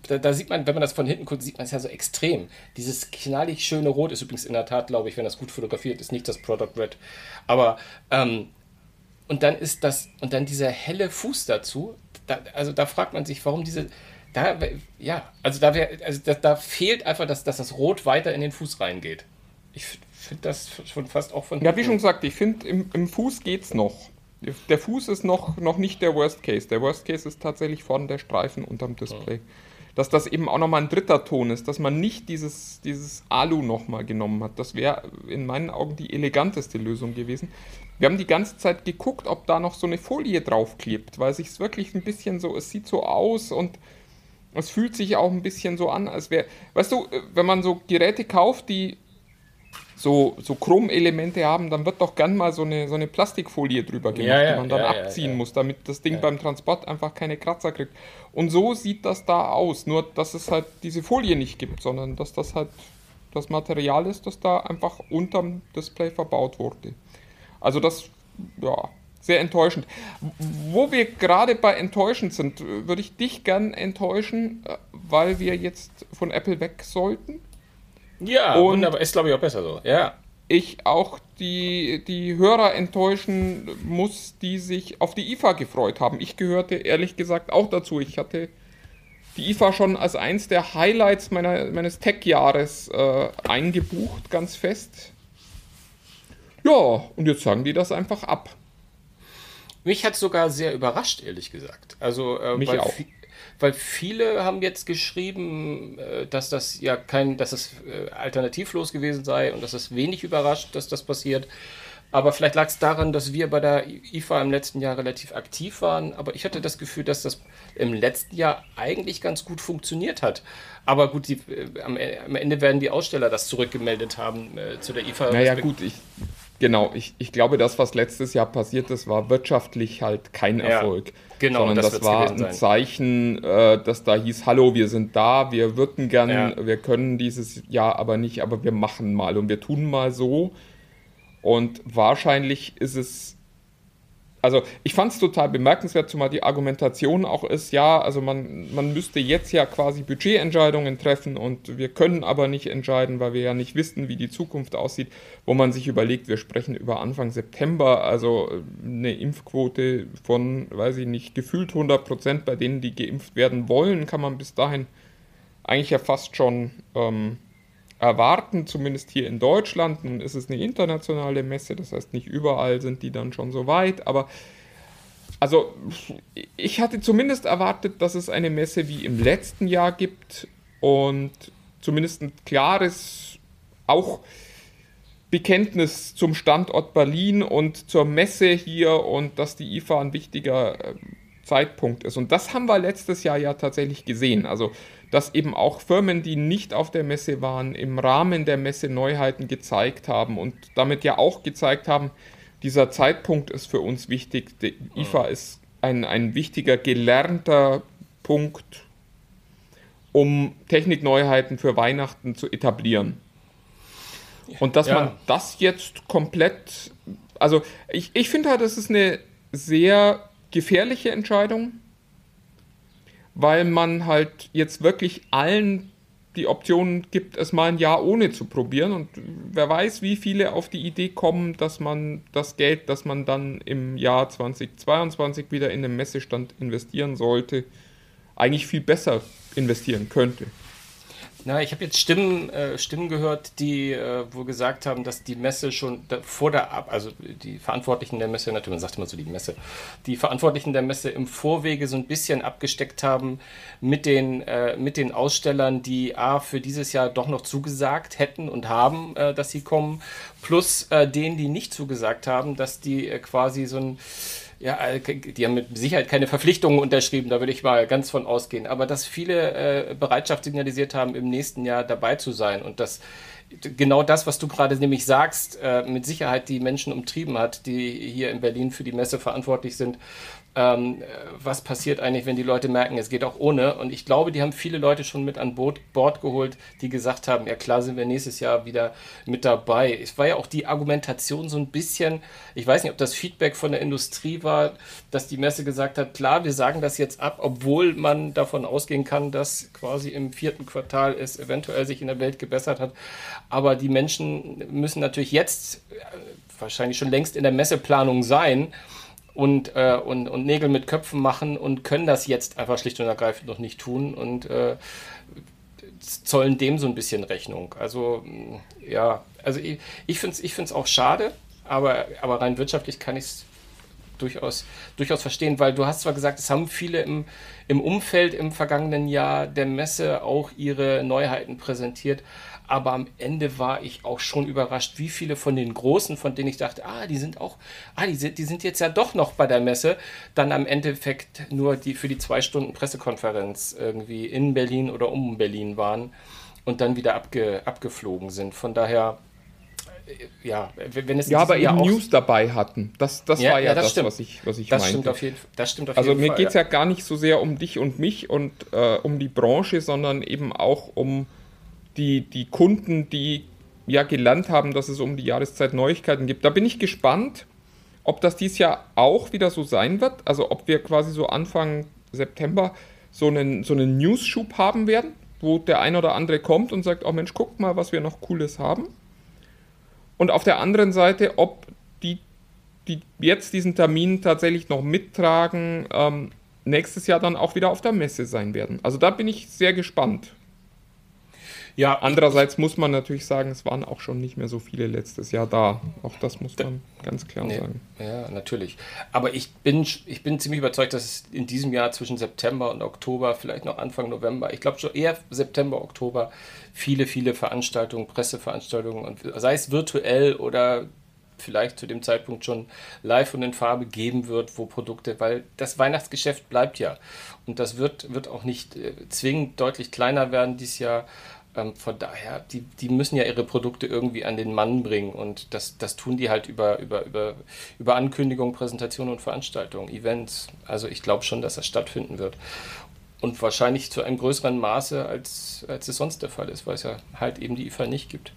da, da sieht man, wenn man das von hinten guckt, sieht man es ja so extrem. Dieses knallig schöne Rot ist übrigens in der Tat, glaube ich, wenn das gut fotografiert ist, nicht das Product Red. Aber, ähm, und dann ist das, und dann dieser helle Fuß dazu, da, also da fragt man sich, warum diese, da, ja, also da, wär, also da, da fehlt einfach, dass, dass das Rot weiter in den Fuß reingeht. Ich finde das schon fast auch von Ja, wie schon gesagt, ich finde, im, im Fuß geht's noch. Der Fuß ist noch, noch nicht der Worst Case. Der Worst Case ist tatsächlich vorne der Streifen unterm Display. Dass das eben auch nochmal ein dritter Ton ist, dass man nicht dieses, dieses Alu nochmal genommen hat. Das wäre in meinen Augen die eleganteste Lösung gewesen. Wir haben die ganze Zeit geguckt, ob da noch so eine Folie draufklebt, weil sich es wirklich ein bisschen so, es sieht so aus und es fühlt sich auch ein bisschen so an, als wäre, weißt du, wenn man so Geräte kauft, die so, so Chromelemente haben, dann wird doch gern mal so eine, so eine Plastikfolie drüber gemacht, Ja, ja, die man dann ja, abziehen muss, damit das Ding beim Transport einfach keine Kratzer kriegt. Und so sieht das da aus, nur dass es halt diese Folie nicht gibt, sondern dass das halt das Material ist, das da einfach unterm Display verbaut wurde. Also das, ja, sehr enttäuschend. Wo wir gerade bei enttäuschend sind, würde ich dich gern enttäuschen, äh, weil wir jetzt von Apple weg sollten. Ja, Und- wunderbar. Ist, glaube ich, auch besser so. Ja. ich auch die, die Hörer enttäuschen muss, die sich auf die IFA gefreut haben. Ich gehörte ehrlich gesagt auch dazu. Ich hatte die IFA schon als eins der Highlights meiner, meines Tech-Jahres äh, eingebucht, ganz fest. Ja, und jetzt sagen die das einfach ab. Mich hat sogar sehr überrascht, ehrlich gesagt. Also, äh, Mich weil, auch. weil viele haben jetzt geschrieben, äh, dass das ja kein, dass es äh, alternativlos gewesen sei und dass es wenig überrascht, dass das passiert. Aber vielleicht lag es daran, dass wir bei der IFA im letzten Jahr relativ aktiv waren. Aber ich hatte das Gefühl, dass das im letzten Jahr eigentlich ganz gut funktioniert hat. Aber gut, die, äh, am, Ende werden die Aussteller das zurückgemeldet haben äh, zu der IFA. Naja, gut, ich, genau, ich, ich glaube, das, was letztes Jahr passiert ist, war wirtschaftlich halt kein Ja, Erfolg. genau, sondern das das, war ein. Zeichen, äh, dass da hieß, hallo, wir sind da, wir würden gern, Ja. wir können dieses Jahr aber nicht, aber wir machen mal und wir tun mal so. Und wahrscheinlich ist es also ich fand es total bemerkenswert, zumal die Argumentation auch ist, ja, also man, man müsste jetzt ja quasi Budgetentscheidungen treffen und wir können aber nicht entscheiden, weil wir ja nicht wissen, wie die Zukunft aussieht, wo man sich überlegt, wir sprechen über Anfang September, also eine Impfquote von, weiß ich nicht, gefühlt 100 Prozent bei denen, die geimpft werden wollen, kann man bis dahin eigentlich ja fast schon ähm, erwarten, zumindest hier in Deutschland. Nun ist es eine internationale Messe, das heißt nicht überall sind die dann schon so weit, aber also ich hatte zumindest erwartet, dass es eine Messe wie im letzten Jahr gibt und zumindest ein klares auch Bekenntnis zum Standort Berlin und zur Messe hier und dass die IFA ein wichtiger äh, Zeitpunkt ist. Und das haben wir letztes Jahr ja tatsächlich gesehen. Also, dass eben auch Firmen, die nicht auf der Messe waren, im Rahmen der Messe Neuheiten gezeigt haben und damit ja auch gezeigt haben, dieser Zeitpunkt ist für uns wichtig. Die IFA ist ein, ein wichtiger gelernter Punkt, um Technikneuheiten für Weihnachten zu etablieren. Und dass Ja. man das jetzt komplett, also ich, ich finde halt, das ist eine sehr gefährliche Entscheidung, weil man halt jetzt wirklich allen die Option gibt, es mal ein Jahr ohne zu probieren. Und wer weiß, wie viele auf die Idee kommen, dass man das Geld, das man dann im Jahr 2022 wieder in den Messestand investieren sollte, eigentlich viel besser investieren könnte. Na, ich habe jetzt Stimmen, äh, Stimmen gehört, die äh, wohl gesagt haben, dass die Messe schon da, vor der Ab, also die Verantwortlichen der Messe, natürlich, man sagt immer so die Messe, die Verantwortlichen der Messe im Vorwege so ein bisschen abgesteckt haben mit den, äh, mit den Ausstellern, die A, für dieses Jahr doch noch zugesagt hätten und haben, äh, dass sie kommen, plus äh, denen, die nicht zugesagt haben, dass die äh, quasi so ein ja, äh, die haben mit Sicherheit keine Verpflichtungen unterschrieben, da würde ich mal ganz von ausgehen. Aber dass viele äh, Bereitschaft signalisiert haben, im nächsten Jahr dabei zu sein und dass genau das, was du gerade nämlich sagst, äh, mit Sicherheit die Menschen umtrieben hat, die hier in Berlin für die Messe verantwortlich sind. Ähm, äh, was passiert eigentlich, wenn die Leute merken, es geht auch ohne? Und ich glaube, die haben viele Leute schon mit an Boot, Bord geholt, die gesagt haben, ja klar sind wir nächstes Jahr wieder mit dabei. Es war ja auch die Argumentation so ein bisschen, ich weiß nicht, ob das Feedback von der Industrie war, dass die Messe gesagt hat, klar, wir sagen das jetzt ab, obwohl man davon ausgehen kann, dass quasi im vierten Quartal es eventuell sich in der Welt gebessert hat. Aber die Menschen müssen natürlich jetzt äh, wahrscheinlich schon längst in der Messeplanung sein und, äh, und, und Nägel mit Köpfen machen und können das jetzt einfach schlicht und ergreifend noch nicht tun und äh, zollen dem so ein bisschen Rechnung. Also ja, also ich, ich finde es ich find's auch schade, aber, aber rein wirtschaftlich kann ich es durchaus, durchaus verstehen, weil du hast zwar gesagt, es haben viele im, im Umfeld im vergangenen Jahr der Messe auch ihre Neuheiten präsentiert, aber am Ende war ich auch schon überrascht, wie viele von den Großen, von denen ich dachte, ah, die sind auch, ah, die sind, die sind jetzt ja doch noch bei der Messe, dann am Endeffekt nur die für die zwei Stunden Pressekonferenz irgendwie in Berlin oder um Berlin waren und dann wieder abge, abgeflogen sind. Von daher, ja, wenn es Ja, aber Jahr eben News dabei hatten. Das, das Ja, war ja, ja, das das, stimmt. was ich, was ich Das meinte. stimmt auf jeden Fall. Das stimmt auf Also jeden mir Fall. geht es ja. gar nicht so sehr um dich und mich und äh, um die Branche, sondern eben auch um die, die Kunden, die ja gelernt haben, dass es um die Jahreszeit Neuigkeiten gibt. Da bin ich gespannt, ob das dies Jahr auch wieder so sein wird. Also ob wir quasi so Anfang September so einen, so einen News-Schub haben werden, wo der ein oder andere kommt und sagt, oh Mensch, guck mal, was wir noch Cooles haben. Und auf der anderen Seite, ob die die jetzt diesen Termin tatsächlich noch mittragen, ähm, nächstes Jahr dann auch wieder auf der Messe sein werden. Also da bin ich sehr gespannt. Ja, Andererseits muss man natürlich sagen, es waren auch schon nicht mehr so viele letztes Jahr da. Auch das muss man ganz klar Nee, sagen. ja, natürlich. Aber ich bin, ich bin ziemlich überzeugt, dass es in diesem Jahr zwischen September und Oktober, vielleicht noch Anfang November, ich glaube schon eher September, Oktober, viele, viele Veranstaltungen, Presseveranstaltungen, und sei es virtuell oder vielleicht zu dem Zeitpunkt schon live und in Farbe geben wird, wo Produkte, weil das Weihnachtsgeschäft bleibt ja. Und das wird, wird auch nicht äh, zwingend deutlich kleiner werden dieses Jahr. Ähm, von daher, die, die müssen ja ihre Produkte irgendwie an den Mann bringen und das, das tun die halt über, über, über, über Ankündigungen, Präsentationen und Veranstaltungen, Events. Also ich glaube schon, dass das stattfinden wird. Und wahrscheinlich zu einem größeren Maße, als, als es sonst der Fall ist, weil es ja halt eben die IFA nicht gibt.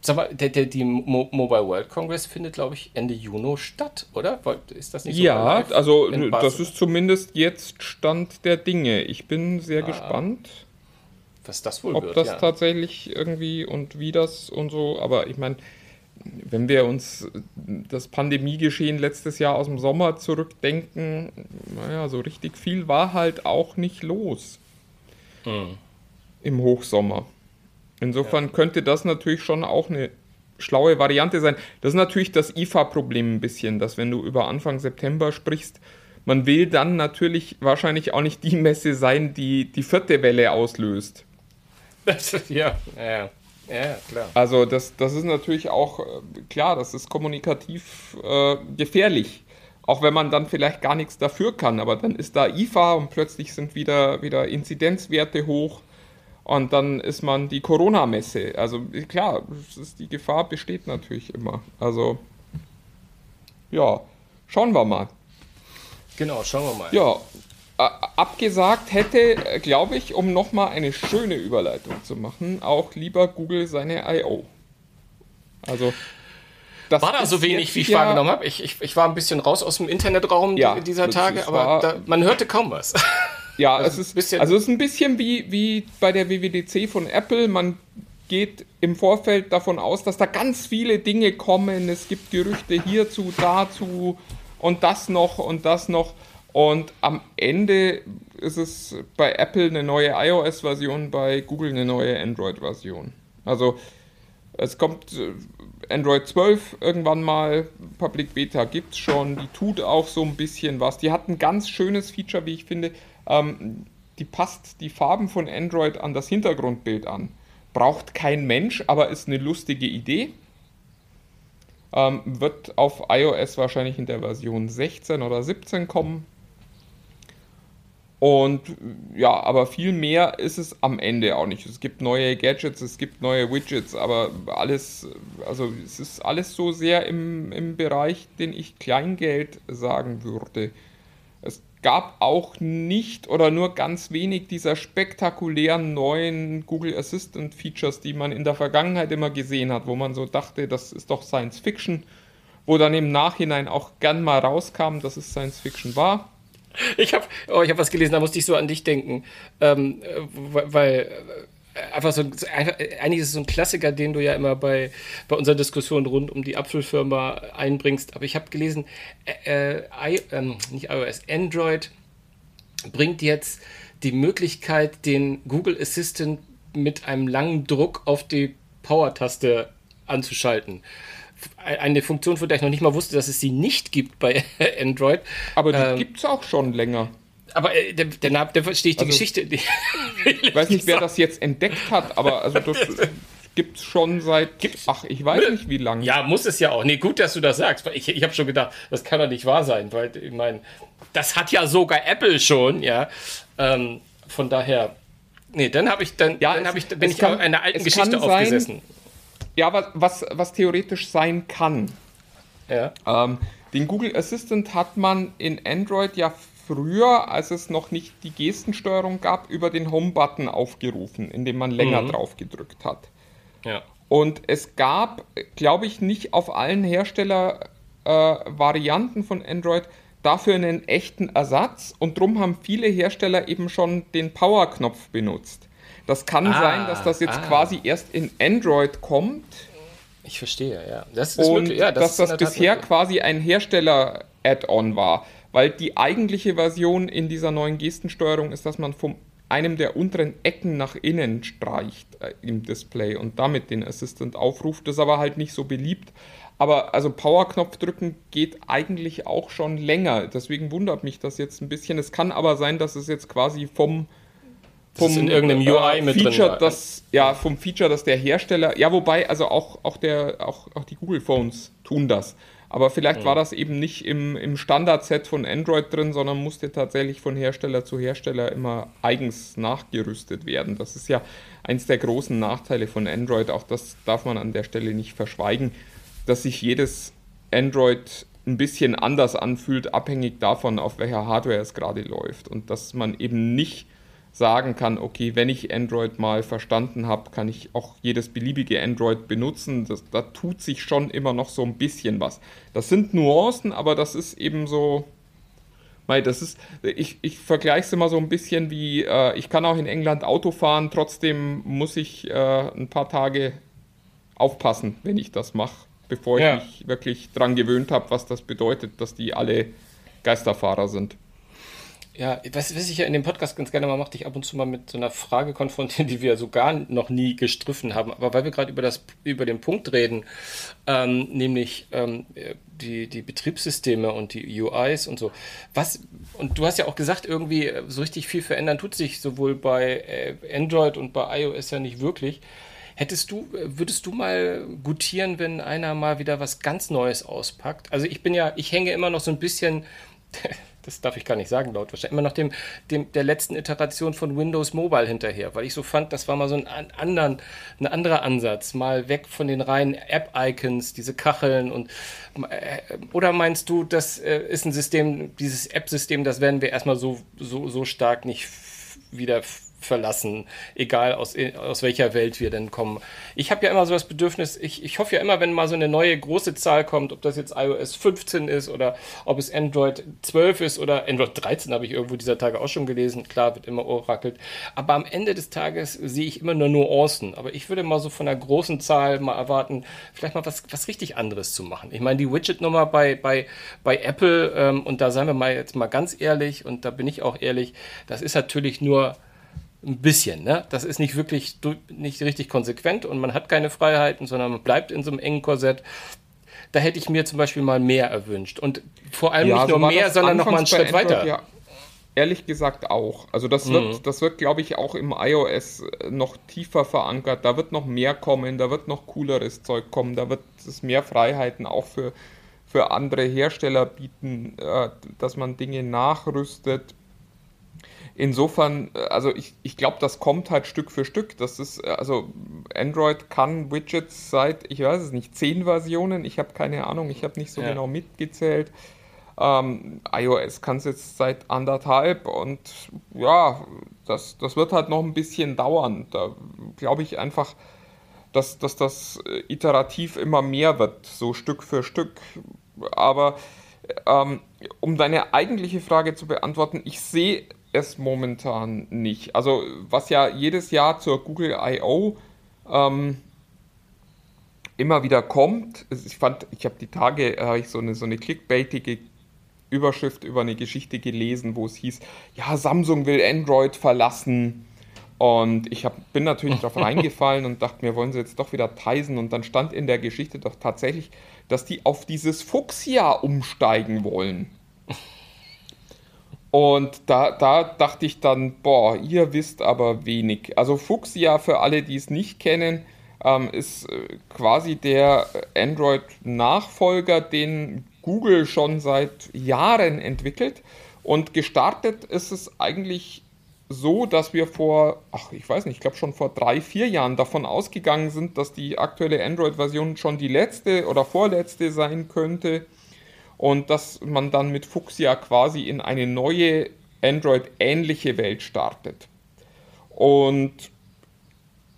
Sag mal, der, der, die Mo Mobile World Congress findet, glaube ich, Ende Juni statt, oder? Ist das nicht so Ja, also das ist zumindest jetzt Stand der Dinge. Ich bin sehr Ah, gespannt, Was das wohl ob wird, das ja. tatsächlich irgendwie und wie das und so. Aber ich meine, wenn wir uns das Pandemiegeschehen letztes Jahr aus dem Sommer zurückdenken, naja, so richtig viel war halt auch nicht los Hm. im Hochsommer. Insofern könnte das natürlich schon auch eine schlaue Variante sein. Das ist natürlich das IFA-Problem ein bisschen, dass wenn du über Anfang September sprichst, man will dann natürlich wahrscheinlich auch nicht die Messe sein, die die vierte Welle auslöst. Das, ja, ja, ja, klar. Also das, das ist natürlich auch, äh, klar, das ist kommunikativ äh, gefährlich. Auch wenn man dann vielleicht gar nichts dafür kann, aber dann ist da IFA und plötzlich sind wieder, wieder Inzidenzwerte hoch und dann ist man die Corona-Messe. Also klar, es ist, die Gefahr besteht natürlich immer. Also ja, schauen wir mal. Genau, schauen wir mal. Ja, äh, abgesagt hätte, glaube ich, um nochmal eine schöne Überleitung zu machen, auch lieber Google seine I.O. Also, das War da so wenig, wie ich ja- wahrgenommen habe? Ich, ich, ich war ein bisschen raus aus dem Internetraum Ja, dieser Tage, aber wahr. da, man hörte kaum was. Ja, Also es ist, ein bisschen- also es ist ein bisschen wie, wie bei der WWDC von Apple. Man geht im Vorfeld davon aus, dass da ganz viele Dinge kommen. Es gibt Gerüchte hierzu, dazu und das noch und das noch. Und am Ende ist es bei Apple eine neue iOS-Version, bei Google eine neue Android-Version. Also es kommt äh, Android 12 irgendwann mal, Public Beta gibt es schon, die tut auch so ein bisschen was. Die hat ein ganz schönes Feature, wie ich finde. Ähm, die passt die Farben von Android an das Hintergrundbild an. Braucht kein Mensch, aber ist eine lustige Idee. Ähm, wird auf iOS wahrscheinlich in der Version 16 oder 17 kommen. Und ja, aber viel mehr ist es am Ende auch nicht. Es gibt neue Gadgets, es gibt neue Widgets, aber alles, also es ist alles so sehr im, im Bereich, den ich Kleingeld sagen würde. Es gab auch nicht oder nur ganz wenig dieser spektakulären neuen Google Assistant Features, die man in der Vergangenheit immer gesehen hat, wo man so dachte, das ist doch Science Fiction, wo dann im Nachhinein auch gern mal rauskam, dass es Science Fiction war. Ich habe oh, hab was gelesen, da musste ich so an dich denken. Ähm, äh, weil äh, einfach so ein, einfach, eigentlich ist es so ein Klassiker, den du ja immer bei, bei unseren Diskussionen rund um die Apfelfirma einbringst. Aber ich habe gelesen, äh, äh, I, ähm, nicht iOS, Android bringt jetzt die Möglichkeit, den Google Assistant mit einem langen Druck auf die Power-Taste anzuschalten. Eine Funktion, von der ich noch nicht mal wusste, dass es sie nicht gibt bei Android. Aber die Ähm, gibt es auch schon länger. aber äh, der, der, Name- der verstehe ich die Also- Geschichte. Die, Ich weiß nicht, wer das jetzt entdeckt hat, aber also das gibt es schon seit. Gibt's? Ach, ich weiß nicht, wie lange. Ja, muss es ja auch. Nee, gut, dass du das sagst. weil Ich, ich habe schon gedacht, das kann doch nicht wahr sein, weil ich meine, das hat ja sogar Apple schon, ja. Ähm, von daher, nee, dann habe ich dann, Ja, dann habe ich, bin ich kann- einer alten es Geschichte sein- aufgesessen. Ja, was, was, was theoretisch sein kann. Ja. Ähm, den Google Assistant hat man in Android ja früher, als es noch nicht die Gestensteuerung gab, über den Home-Button aufgerufen, indem man länger Mhm. drauf gedrückt hat. Ja. Und es gab, glaube ich, nicht auf allen Hersteller-Varianten von Android dafür einen echten Ersatz. Und darum haben viele Hersteller eben schon den Power-Knopf benutzt. Das kann Ah, sein, dass das jetzt ah. quasi erst in Android kommt Ich verstehe, ja. Das ist und. Ja, dass das der Tat bisher quasi ein Hersteller-Add-on war. Weil die eigentliche Version in dieser neuen Gestensteuerung ist, dass man von einem der unteren Ecken nach innen streicht äh, im Display und damit den Assistant aufruft. Das ist aber halt nicht so beliebt. Aber also Power-Knopf drücken geht eigentlich auch schon länger. Deswegen wundert mich das jetzt ein bisschen. Es kann aber sein, dass es jetzt quasi vom Das ist in irgendeinem UI mit drin Feature, war. das ja vom Feature, dass der Hersteller, ja wobei also auch auch der auch, auch die Google Phones tun das, aber vielleicht Mhm. war das eben nicht im, im Standardset von Android drin, sondern musste tatsächlich von Hersteller zu Hersteller immer eigens nachgerüstet werden. Das ist ja eins der großen Nachteile von Android, auch das darf man an der Stelle nicht verschweigen, dass sich jedes Android ein bisschen anders anfühlt, abhängig davon, auf welcher Hardware es gerade läuft und dass man eben nicht sagen kann, okay, wenn ich Android mal verstanden habe, kann ich auch jedes beliebige Android benutzen. Das, da tut sich schon immer noch so ein bisschen was. Das sind Nuancen, aber das ist eben so. Mei, das ist, ich, ich vergleiche es immer so ein bisschen wie, äh, ich kann auch in England Auto fahren, trotzdem muss ich äh, ein paar Tage aufpassen, wenn ich das mache, bevor ich Ja. mich wirklich dran gewöhnt habe, was das bedeutet, dass die alle Geisterfahrer sind. Ja, was, was ich ja in dem Podcast ganz gerne mal mache, dich ab und zu mal mit so einer Frage konfrontieren, die wir so gar noch nie gestriffen haben. Aber weil wir gerade über, das, über den Punkt reden, ähm, nämlich ähm, die, die Betriebssysteme und die UIs und so. Was, und du hast ja auch gesagt, irgendwie äh, so richtig viel verändern tut sich sowohl bei äh, Android und bei iOS ja nicht wirklich. Hättest du, äh, würdest du mal gutieren, wenn einer mal wieder was ganz Neues auspackt? Also ich bin ja, ich hänge immer noch so ein bisschen, das darf ich gar nicht sagen laut wahrscheinlich, immer noch dem, dem der letzten Iteration von Windows Mobile hinterher, weil ich so fand, das war mal so ein an- anderen, ein anderer Ansatz, mal weg von den reinen App-Icons, diese Kacheln und äh, oder meinst du, das äh, ist ein System, dieses App-System, das werden wir erstmal so, so, so stark nicht wieder verlassen, egal aus, aus welcher Welt wir denn kommen. Ich habe ja immer so das Bedürfnis, ich, ich hoffe ja immer, wenn mal so eine neue große Zahl kommt, ob das jetzt iOS 15 ist oder ob es Android 12 ist oder Android 13 habe ich irgendwo dieser Tage auch schon gelesen. Klar, wird immer orakelt. Aber am Ende des Tages sehe ich immer nur Nuancen. Aber ich würde mal so von einer großen Zahl mal erwarten, vielleicht mal was, was richtig anderes zu machen. Ich meine, die Widget-Nummer bei, bei, bei Apple, ähm, und da seien wir mal jetzt mal ganz ehrlich, und da bin ich auch ehrlich, das ist natürlich nur ein bisschen, ne? Das ist nicht wirklich nicht richtig konsequent und man hat keine Freiheiten, sondern man bleibt in so einem engen Korsett. Da hätte ich mir zum Beispiel mal mehr erwünscht. Und vor allem nicht so nur mehr, sondern noch mal einen Schritt Android weiter. Ja, ehrlich gesagt auch. Also das wird, das wird, glaube ich, auch im iOS noch tiefer verankert. Da wird noch mehr kommen, da wird noch cooleres Zeug kommen, da wird es mehr Freiheiten auch für, für andere Hersteller bieten, äh, dass man Dinge nachrüstet. Insofern, äh, also ich, ich glaube, das kommt halt Stück für Stück. Das ist, äh, also Android kann Widgets seit, ich weiß es nicht, zehn Versionen. Ich habe keine Ahnung, ich habe nicht so Ja. genau mitgezählt. Ähm, iOS kann es jetzt seit anderthalb und ja, das, das wird halt noch ein bisschen dauern. Da glaube ich einfach, dass, dass das äh, iterativ immer mehr wird, so Stück für Stück. Aber ähm, um deine eigentliche Frage zu beantworten, ich sehe es momentan nicht. Also was ja jedes Jahr zur Google I.O. Ähm, immer wieder kommt. Ich fand, ich habe die Tage äh, ich so eine so eine clickbaitige Überschrift über eine Geschichte gelesen, wo es hieß, ja, Samsung will Android verlassen. Und ich hab, bin natürlich darauf reingefallen und dachte mir, wollen sie jetzt doch wieder teisen? Und dann stand in der Geschichte doch tatsächlich, dass die auf dieses Fuchsia umsteigen wollen. Und da, da dachte ich dann, boah, ihr wisst aber wenig. Also Fuchsia, für alle, die es nicht kennen, ähm, ist äh, quasi der Android-Nachfolger, den Google schon seit Jahren entwickelt. Und gestartet ist es eigentlich so, dass wir vor, ach, ich weiß nicht, ich glaube schon vor drei, vier Jahren davon ausgegangen sind, dass die aktuelle Android-Version schon die letzte oder vorletzte sein könnte und dass man dann mit Fuchsia quasi in eine neue Android-ähnliche Welt startet. Und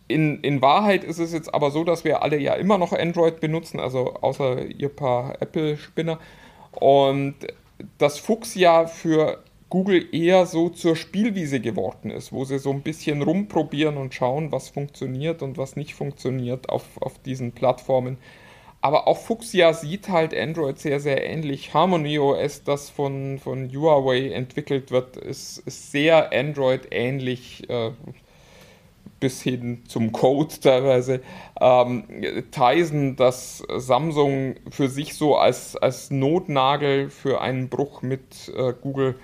in, in Wahrheit ist es jetzt aber so, dass wir alle ja immer noch Android benutzen, also außer ihr paar Apple-Spinner. Und das Fuchsia für Google eher so zur Spielwiese geworden ist, wo sie so ein bisschen rumprobieren und schauen, was funktioniert und was nicht funktioniert auf, auf diesen Plattformen. Aber auch Fuchsia sieht halt Android sehr, sehr ähnlich. Harmony OS, das von, von Huawei entwickelt wird, ist, ist sehr Android ähnlich. Äh, bis hin zum Code teilweise. Ähm, Tizen, das Samsung für sich so als, als Notnagel für einen Bruch mit äh, Google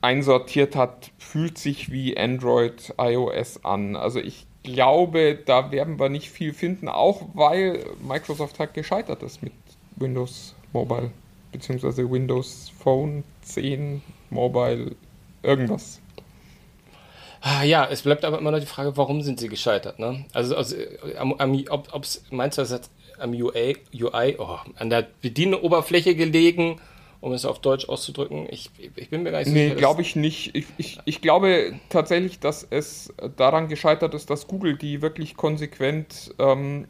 einsortiert hat, fühlt sich wie Android iOS an. Also ich glaube, da werden wir nicht viel finden, auch weil Microsoft halt gescheitert ist mit Windows Mobile beziehungsweise Windows Phone 10 Mobile irgendwas. Ah, ja, es bleibt aber immer noch die Frage, warum sind sie gescheitert? Ne? Also, also am, am, ob es meinst du, das hat am UI, UI oh, an der Bedienoberfläche gelegen um es auf Deutsch auszudrücken. Ich, ich bin mir gar nicht sicher. Nee, glaube ich nicht. Ich, ich, ich glaube tatsächlich, dass es daran gescheitert ist, dass Google die wirklich konsequent ähm,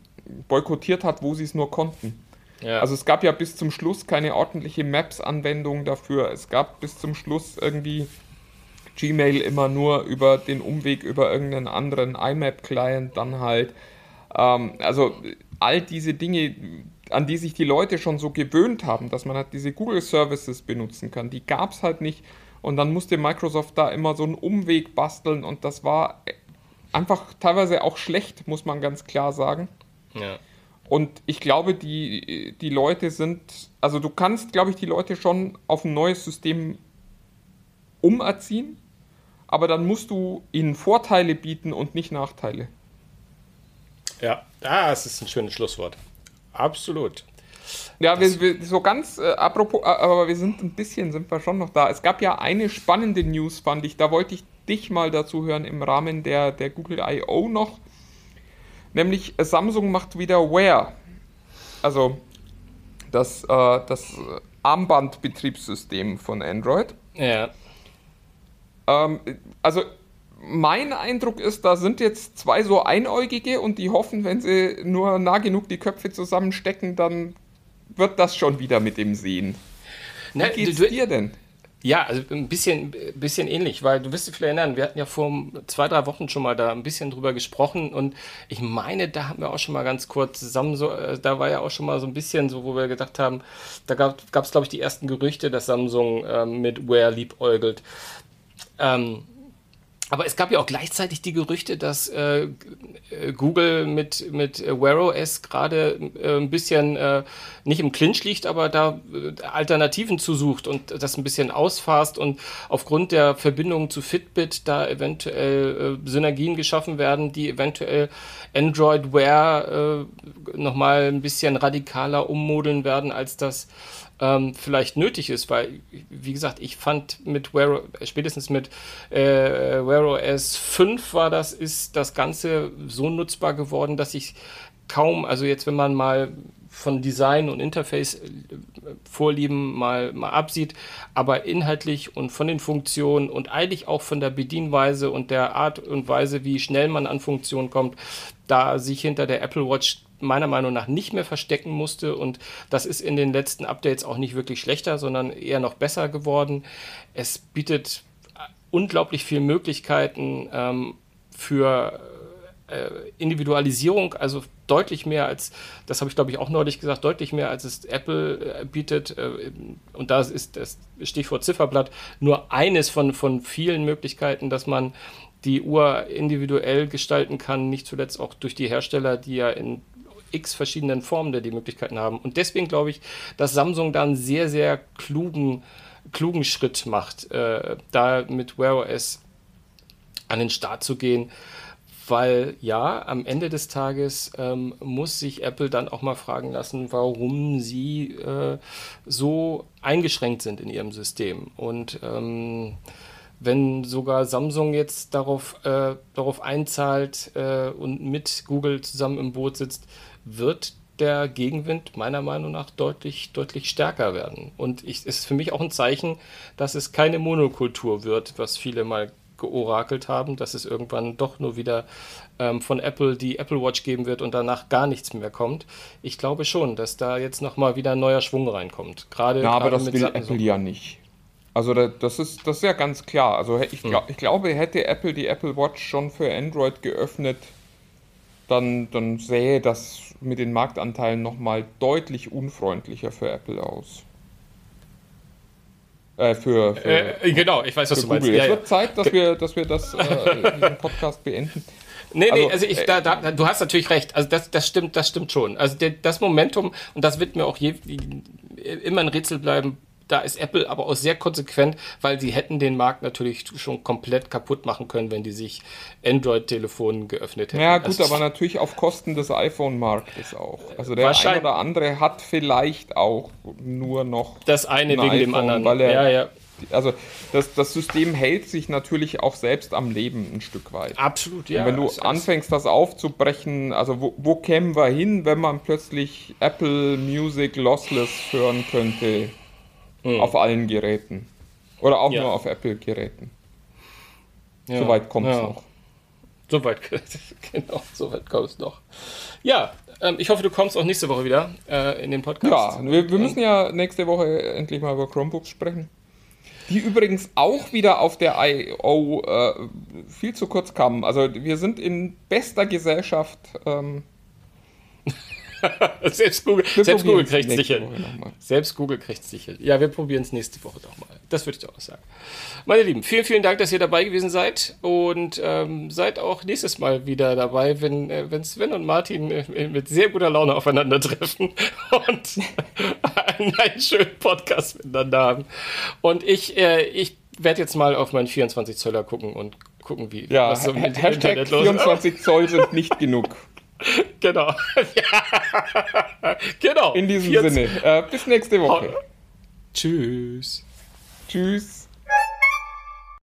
boykottiert hat, wo sie es nur konnten. Ja. Also es gab ja bis zum Schluss keine ordentliche Maps-Anwendung dafür. Es gab bis zum Schluss irgendwie Gmail immer nur über den Umweg über irgendeinen anderen IMAP-Client dann halt. Ähm, also all diese Dinge, an die sich die Leute schon so gewöhnt haben, dass man halt diese Google Services benutzen kann, die gab es halt nicht. Und dann musste Microsoft da immer so einen Umweg basteln und das war einfach teilweise auch schlecht, muss man ganz klar sagen. Ja. Und ich glaube, die, die Leute sind, also du kannst, glaube ich, die Leute schon auf ein neues System umerziehen, aber dann musst du ihnen Vorteile bieten und nicht Nachteile. Ja, das ist ein schönes Schlusswort. Absolut. Ja, wir, wir, so ganz, äh, apropos, äh, aber wir sind ein bisschen, sind wir schon noch da. Es gab ja eine spannende News, fand ich. Da wollte ich dich mal dazu hören im Rahmen der, der Google I.O. noch. Nämlich äh, Samsung macht wieder Wear. Also das, äh, das Armbandbetriebssystem von Android. Ja. Ähm, also mein Eindruck ist, da sind jetzt zwei so Einäugige und die hoffen, wenn sie nur nah genug die Köpfe zusammenstecken, dann wird das schon wieder mit dem Sehen. Wie Na, geht's du, dir denn? Ja, also ein bisschen, bisschen ähnlich, weil du wirst dich vielleicht erinnern, wir hatten ja vor zwei, drei Wochen schon mal da ein bisschen drüber gesprochen und ich meine, da haben wir auch schon mal ganz kurz zusammen so, äh, da war ja auch schon mal so ein bisschen so, wo wir gedacht haben, da gab es, glaube ich, die ersten Gerüchte, dass Samsung ähm, mit Wear liebäugelt. Ähm, aber es gab ja auch gleichzeitig die Gerüchte, dass äh, Google mit, mit Wear OS gerade äh, ein bisschen äh, nicht im Clinch liegt, aber da äh, Alternativen zusucht und das ein bisschen ausfasst und aufgrund der Verbindung zu Fitbit da eventuell äh, Synergien geschaffen werden, die eventuell Android Wear äh, nochmal ein bisschen radikaler ummodeln werden, als das ähm, vielleicht nötig ist, weil, wie gesagt, ich fand mit Wear, spätestens mit äh, Wear OS 5 war das, ist das Ganze so nutzbar geworden, dass ich kaum, also jetzt, wenn man mal von Design und Interface äh, Vorlieben mal, mal absieht, aber inhaltlich und von den Funktionen und eigentlich auch von der Bedienweise und der Art und Weise, wie schnell man an Funktionen kommt, da sich hinter der Apple Watch meiner Meinung nach nicht mehr verstecken musste. Und das ist in den letzten Updates auch nicht wirklich schlechter, sondern eher noch besser geworden. Es bietet unglaublich viele Möglichkeiten ähm, für äh, Individualisierung, also deutlich mehr als, das habe ich glaube ich auch neulich gesagt, deutlich mehr als es Apple äh, bietet. Äh, und da ist das Stichwort Zifferblatt nur eines von, von vielen Möglichkeiten, dass man die Uhr individuell gestalten kann, nicht zuletzt auch durch die Hersteller, die ja in x verschiedenen Formen der die Möglichkeiten haben. Und deswegen glaube ich, dass Samsung da einen sehr, sehr klugen, klugen Schritt macht, äh, da mit Wear OS an den Start zu gehen. Weil ja, am Ende des Tages ähm, muss sich Apple dann auch mal fragen lassen, warum sie äh, so eingeschränkt sind in ihrem System. Und ähm, wenn sogar Samsung jetzt darauf, äh, darauf einzahlt äh, und mit Google zusammen im Boot sitzt, wird der Gegenwind meiner Meinung nach deutlich, deutlich stärker werden. Und es ist für mich auch ein Zeichen, dass es keine Monokultur wird, was viele mal georakelt haben, dass es irgendwann doch nur wieder ähm, von Apple die Apple Watch geben wird und danach gar nichts mehr kommt. Ich glaube schon, dass da jetzt nochmal wieder ein neuer Schwung reinkommt. Gerade, ja, aber das will Apple ja nicht. Also das ist, das ist ja ganz klar. Also ich, glaub, ich glaube, hätte Apple die Apple Watch schon für Android geöffnet, dann, dann sähe das mit den Marktanteilen nochmal deutlich unfreundlicher für Apple aus. Äh, für, für äh, genau, ich weiß, was du Google. meinst. Ja, es wird ja. Zeit, dass wir, dass wir das, äh, diesen Podcast beenden. Nee, nee, also, also ich, äh, da, da, du hast natürlich recht. Also das, das stimmt, das stimmt schon. Also der, das Momentum, und das wird mir auch je, immer ein Rätsel bleiben, da ist Apple aber auch sehr konsequent, weil sie hätten den Markt natürlich schon komplett kaputt machen können, wenn die sich Android-Telefonen geöffnet hätten. Ja, gut, also, aber natürlich auf Kosten des iPhone-Marktes auch. Also der eine oder andere hat vielleicht auch nur noch das eine ein wegen iPhone, dem anderen. Weil er, ja, ja. Also das, das System hält sich natürlich auch selbst am Leben ein Stück weit. Absolut, ja. Und wenn du das anfängst, das aufzubrechen, also wo, wo kämen wir hin, wenn man plötzlich Apple Music lossless hören könnte? Mhm. Auf allen Geräten. Oder auch ja. nur auf Apple-Geräten. Ja. Soweit kommt es ja. noch. Soweit, genau, soweit kommt es noch. Ja, ähm, ich hoffe, du kommst auch nächste Woche wieder äh, in den Podcast. Ja, wir, wir müssen ja nächste Woche endlich mal über Chromebooks sprechen. Die übrigens auch wieder auf der I.O. Äh, viel zu kurz kamen. Also wir sind in bester Gesellschaft. Ähm, selbst Google, selbst Google kriegt es sicher. Selbst Google kriegt es sicher. Ja, wir probieren es nächste Woche doch mal. Das würde ich auch sagen. Meine Lieben, vielen, vielen Dank, dass ihr dabei gewesen seid und ähm, seid auch nächstes Mal wieder dabei, wenn, äh, wenn Sven und Martin äh, mit sehr guter Laune aufeinandertreffen und einen, einen, schönen Podcast miteinander haben. Und ich, äh, ich werde jetzt mal auf meinen 24 Zöller gucken und gucken, wie ja, was so mit Hashtag Internet los 24 Zoll sind nicht genug. Genau. ja. Genau. In diesem 14. Sinne. Äh, bis nächste Woche. Tschüss. Tschüss.